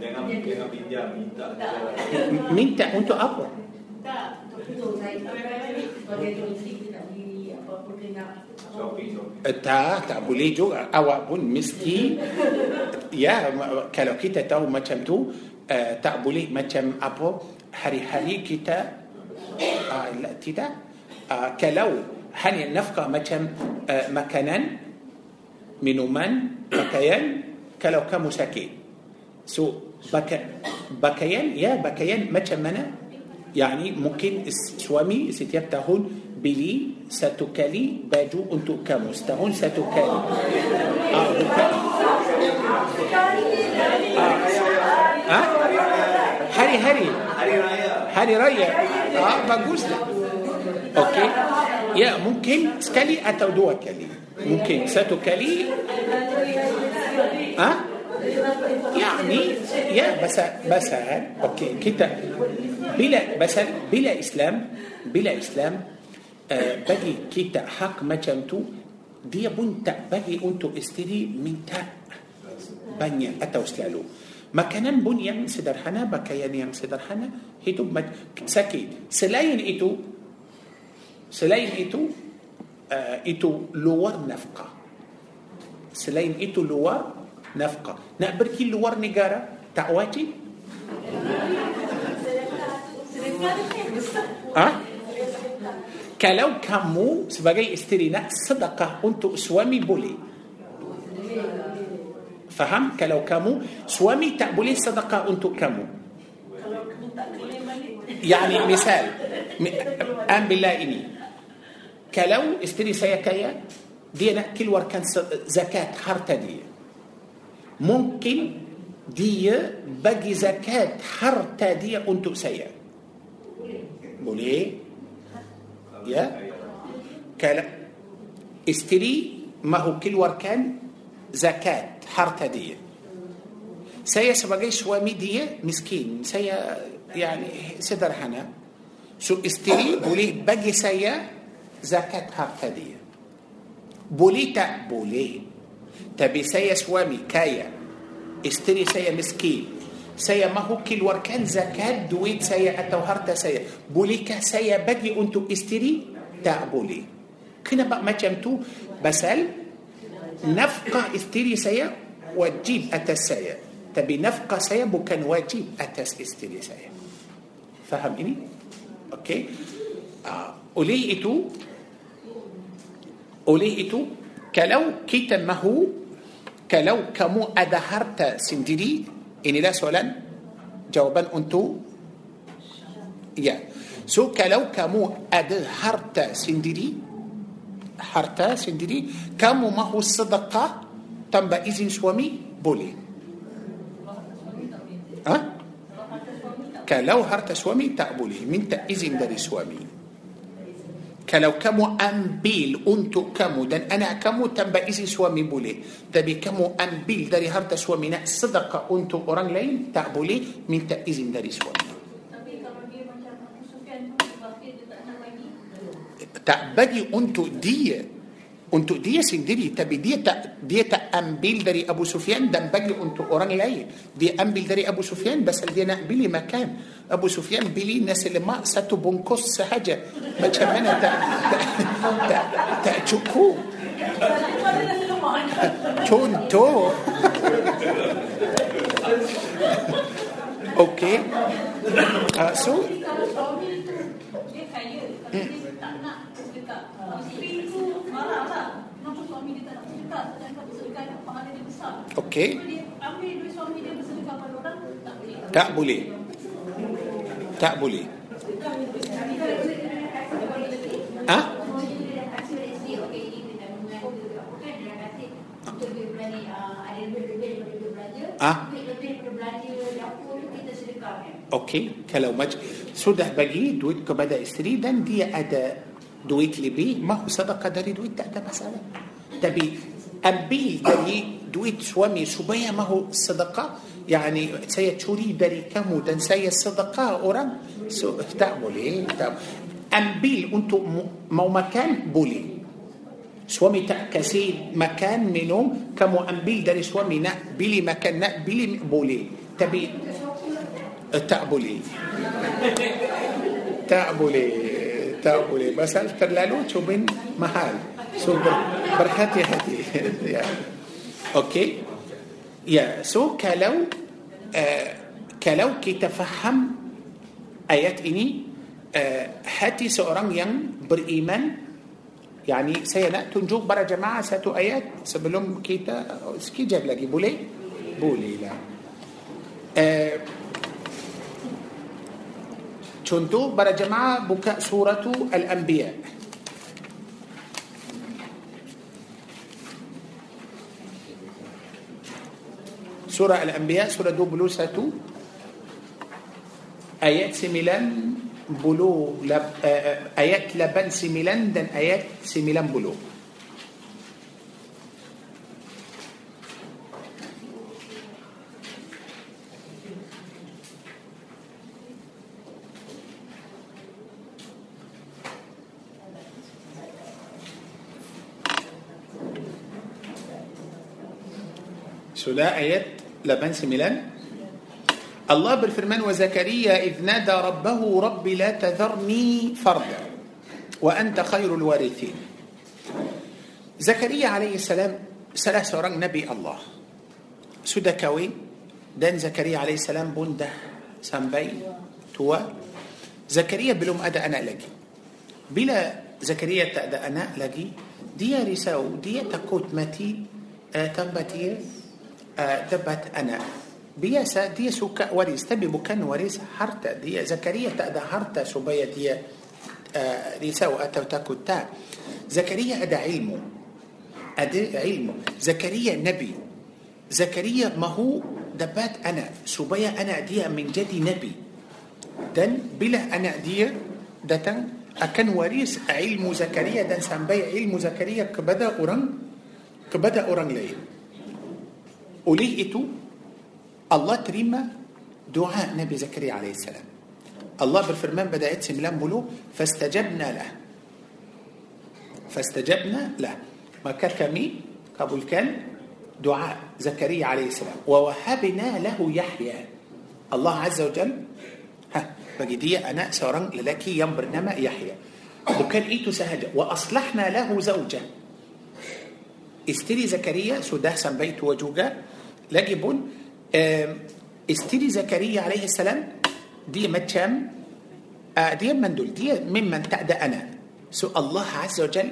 Jangan jangan pinjam minta. Minta untuk apa? Tak, untuk saya. Uh, tak, tak boleh juga. Awak pun mesti ya kalau kita tahu macam tu uh, tak boleh macam apa hari-hari kita uh, la, tidak uh, kalau hanya nafkah macam uh, makanan minuman pakaian kalau kamu sakit so bab pakaian ya pakaian macam mana يعني mungkin suami setiap tahun beli sekali baju untuk kamu setahun sekali. آه آه, آه. hari hari hari raya. آه بقوزنا أوكي. يا ممكن سكالي اتو دوكالي ممكن ستكالي. ها؟ يعني يا بس بس أوكي كده. بلا بس بلا إسلام بلا إسلام آه، بدي كده حق ما جمتو دي بنت بدي أنتو استري من تا بنيا اتو سلالو makan banyak sederhana pakaian yang sederhana itu maksudnya selain itu selain itu itu آه، luar nafkah. Selain itu luar nafkah nak pergi luar negara tak wajib ha? kalau kamu sebagai isteri nak sedekah untuk suami boleh faham kalau kamu suami tak boleh sedekah untuk kamu يعني مثال ambillah ini kalau isteri saya kaya دينا كل وركان زكاة حرت دي ممكن دي بقي زكاة حرت دي أنتو سيا بولي؟ يا؟ كلا isteri mahu keluarkan zakat harta dia saya sebagai suami dia miskin. saya يعني sederhana so isteri boleh bagi saya zakat harta dia boleh tak boleh. tapi saya suami kaya. isteri saya miskin. saya mahu keluarkan zakat duit saya atau harta saya. boleh ke saya bagi untuk isteri tak boleh kenapa macam tu pasal. nafkah isteri saya wajib atas saya. tapi nafkah saya bukan wajib atas isteri saya. faham ini? okay? آه، oleh itu oleh itu kalau kita mahu kalau kamu ada harta sendiri inilah soalan jawaban untuk ya so kalau kamu ada harta sendiri harta sendiri kamu mahu sedekah tanpa izin suami boleh kalau harta suami tak boleh minta izin dari suami kalau kamu ambil untuk kamu dan anak kamu tanpa izin suami boleh tapi kamu ambil dari harta suami nak sedekah untuk orang lain tak boleh minta izin dari suami Tapi kalau dia macam Abu Sufyan tu sebab dia tak nak bagi. tak bagi untuk dia untuk dia sendiri tapi dia tak dia tak ambil dari أبو سفيان dan bagi untuk orang lain. dia ambil dari أبو سفيان pasal anak beli makan. أبو سفيان beli nasi lemak satu bungkus sahaja macam mana tak tak tak cukup. tuan tu أوكي آه، سو. Isteri tu marah lah. Kenapa suami dia tak nak bersedekah? Sedangkan bersedekah yang pahala dia besar. Okey. So dia ambil duit suami dia bersedekah pada orang, tak boleh. tak boleh tak boleh ah Ah. Okey, kalau macam sudah bagi duit kepada isteri dan dia ada دويت لبي ما هو صدقة داري دويت تأتى مسألة. تبي أبي داري دويت سوامي سبيا ما هو صدقة؟ يعني سي تشوري داري كمو تنسي الصدقة أوران تعمل إيه أبي أنتو مو مكان بولي. suami tak kasi makan minum kamu ambil dari suami nak beli makan nak beli boleh. tapi tak boleh tak boleh terlalu. pasal terlalu tu barang mahal. so berhati-hati okay? ya so kalau آه، kalau kita faham ayat ini آه، hati seorang yang beriman يعني saya nak tunjuk para jemaah satu ayat sebelum kita sekejap lagi boleh? boleh lah. أه contoh para jemaah buka سورة الأنبياء سورة الأنبياء surah dua puluh satu آيات سميلان بلو لب آيات لبن سميلان دن آيات سميلان بلو lah ayat lapan sembilan. الله berfirman وزكريا إذ نادى ربه رب لا تذرني فردا وأنت خير الوارثين. زكريا عليه السلام salah seorang نبي الله. sudah kahwin dan زكريا عليه السلام pun dah sampai tua. زكريا belum ada anak lagi bila زكريا tak ada anak lagi dia risau dia takut mati آه tapi tiap anak biasa dia suka waris tapi bukan waris harta dia زكريا tak ada harta supaya dia آه، risau atau takut tak. زكريا ada ilmu. ada ilmu. زكريا نبي. زكريا mahu? dapat anak. supaya anak dia menjadi nabi. dan bila anak dia datang. akan waris ilmu زكريا dan sampai ilmu زكريا kepada orang kepada orang lain? oleh itu الله terima دعاء نبي زكريا عليه السلام. الله berfirman pada ayat sembilan puluh فاستجبنا له. فاستجبنا له. maka kami kabulkan دعاء زكريا عليه السلام. ووهبنا له يحيى. الله عز وجل bagi dia anak seorang lelaki yang bernama يحيى. bukan itu sahaja. وأصلحنا له زوجة. isteri زكريا sudah sampai tua juga. lagipun isteri زكريا عليه السلام dia macam آه، dia mandul dia memang tak ada anak. so الله عز وجل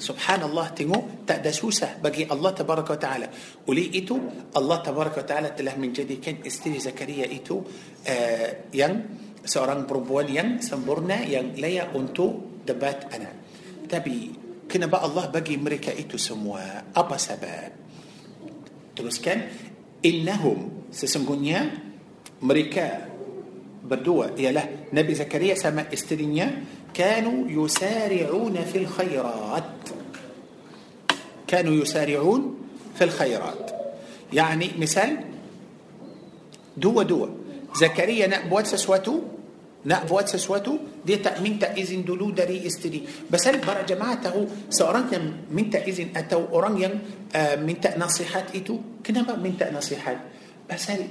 سبحان الله tentu tak ada susah bagi الله تبارك وتعالى. ولي إتو الله تبارك وتعالى تله من جدي كان استري زكريا إتو آه، ين سوران بربوان ين سنبرنا ين ليا أنتو دبات أنا. تبي كنا بقى الله بقي مريكا إتو سموها أبا سباب. تلوس كان؟ Innahum sesungguhnya mereka berdua ialah Nabi Zakaria sama isterinya kanu yusari'una fil khairat kanu yusari'un fil khairat يعني مثال dua-dua Zakaria nak buat sesuatu نقف وات سسواتو دي تا من تا دولو داري استدي. بس هل برا جماعته سأران من تا ازن اتو اوران ين آه، من تأ نصيحات إتو؟ كنا ما من تأ نصيحات. بس هل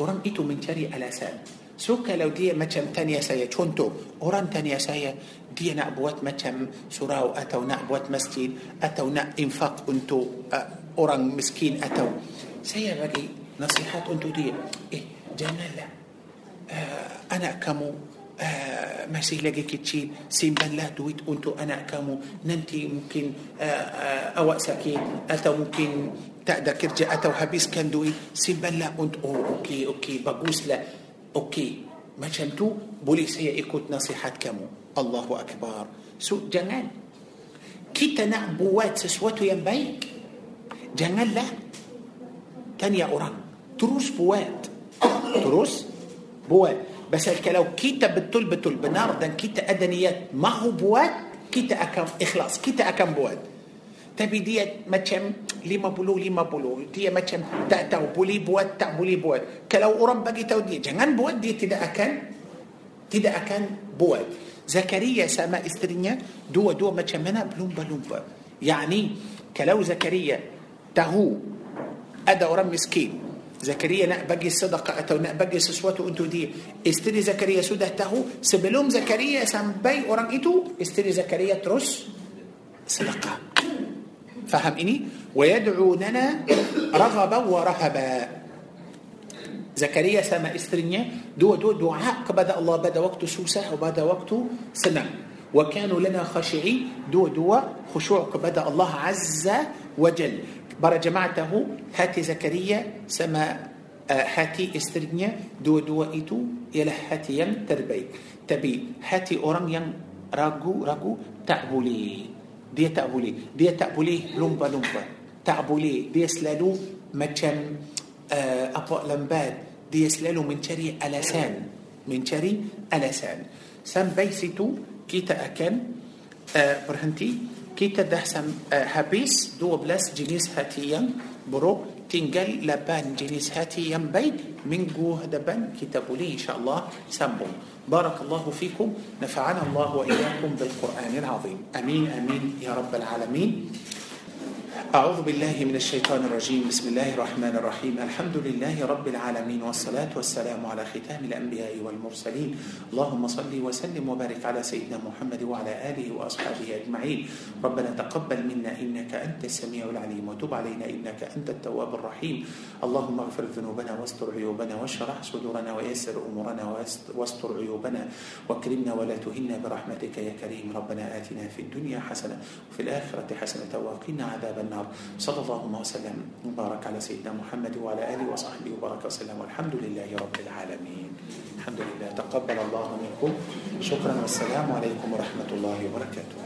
أوران إتو من تاري على سام سوكا لو دي ما كم تانيا سايا تشونتو أوران تانيا سايا دي نقبوات ما كم سراو اتو نقبوات مسكين اتو نقفاق أنتو آه، أوران مسكين اتو سايا بقي نصيحات أنتو دي. إيه جمالة آه، أنا كمو uh, lagi kecil simpanlah duit untuk anak kamu nanti mungkin uh, uh, awak sakit atau mungkin tak ada kerja atau habiskan duit simpanlah untuk oh okey okey baguslah okey macam tu boleh saya ikut nasihat kamu الله أكبر so jangan kita nak buat sesuatu yang baik janganlah tanya orang terus buat terus buat بس kalau kita betul-betul benar dan kita ada niat mahu buat kita akan ikhlas kita akan buat. Tapi dia macam lima puluh lima puluh dia macam تا تا بولي بواد تا بولي بواد. كلو أوروبا كيتا ودي جنان بواد دي تدا أكن تدا أكن بواد. زكريا سما استرينيا دو دو ما تشمنا بلوم بلوم يعني كلو زكريا تهو أدا أوروبا مسكين. زكريا لا بقي صدق أتو لا بقي سسوته أنتو دي. استري زكريا سوده تهو سبلوم زكريا سامباي أوران إتو استري زكريا ترس sedekah. Faham ini? ويدعو لنا رغبا ورهبا. زكريا sama isterinya dua-dua doa kepada الله pada waktu susah و pada waktu senang. وكانوا لنا خاشعين dua-dua khusyuk kepada الله عز وجل. Para jemaah tahu hati Zakaria sama uh, hati istrinya dua-dua itu ialah hati yang terbaik. Tapi hati orang yang ragu-ragu tak boleh. Dia tak boleh. Dia tak boleh lumba-lumba. Tak boleh. Dia selalu macam uh, apa lambat. Dia selalu mencari alasan. Mencari alasan. Sampai situ kita akan uh, berhenti. كيتا ده آه، هابيس دو بلاس جنيس هاتيان برو تنجل لبان جنيس هاتيان بي من جو دبان كتابولي إن شاء الله سمبو بارك الله فيكم نفعنا الله وإياكم بالقرآن العظيم. أمين أمين يا رب العالمين. أعوذ بالله من الشيطان الرجيم. بسم الله الرحمن الرحيم. الحمد لله رب العالمين والصلاة والسلام على ختام الأنبياء والمرسلين. اللهم صل وسلم وبارك على سيدنا محمد وعلى آله وأصحابه أجمعين. ربنا تقبل منا إنك أنت السميع العليم وتب علينا إنك أنت التواب الرحيم. اللهم اغفر ذنوبنا واستر عيوبنا واشرح صدورنا ويسر أمورنا واستر عيوبنا واكرمنا ولا تهنا برحمتك يا كريم. ربنا آتنا في الدنيا حسنة وفي الآخرة حسنة وقنا عذاب النار. النار. صلى الله وسلم وبارك على سيدنا محمد وعلى آله وصحبه وبارك وسلم. والحمد لله رب العالمين. الحمد لله. تقبل الله منكم. شكرا والسلام عليكم ورحمة الله وبركاته.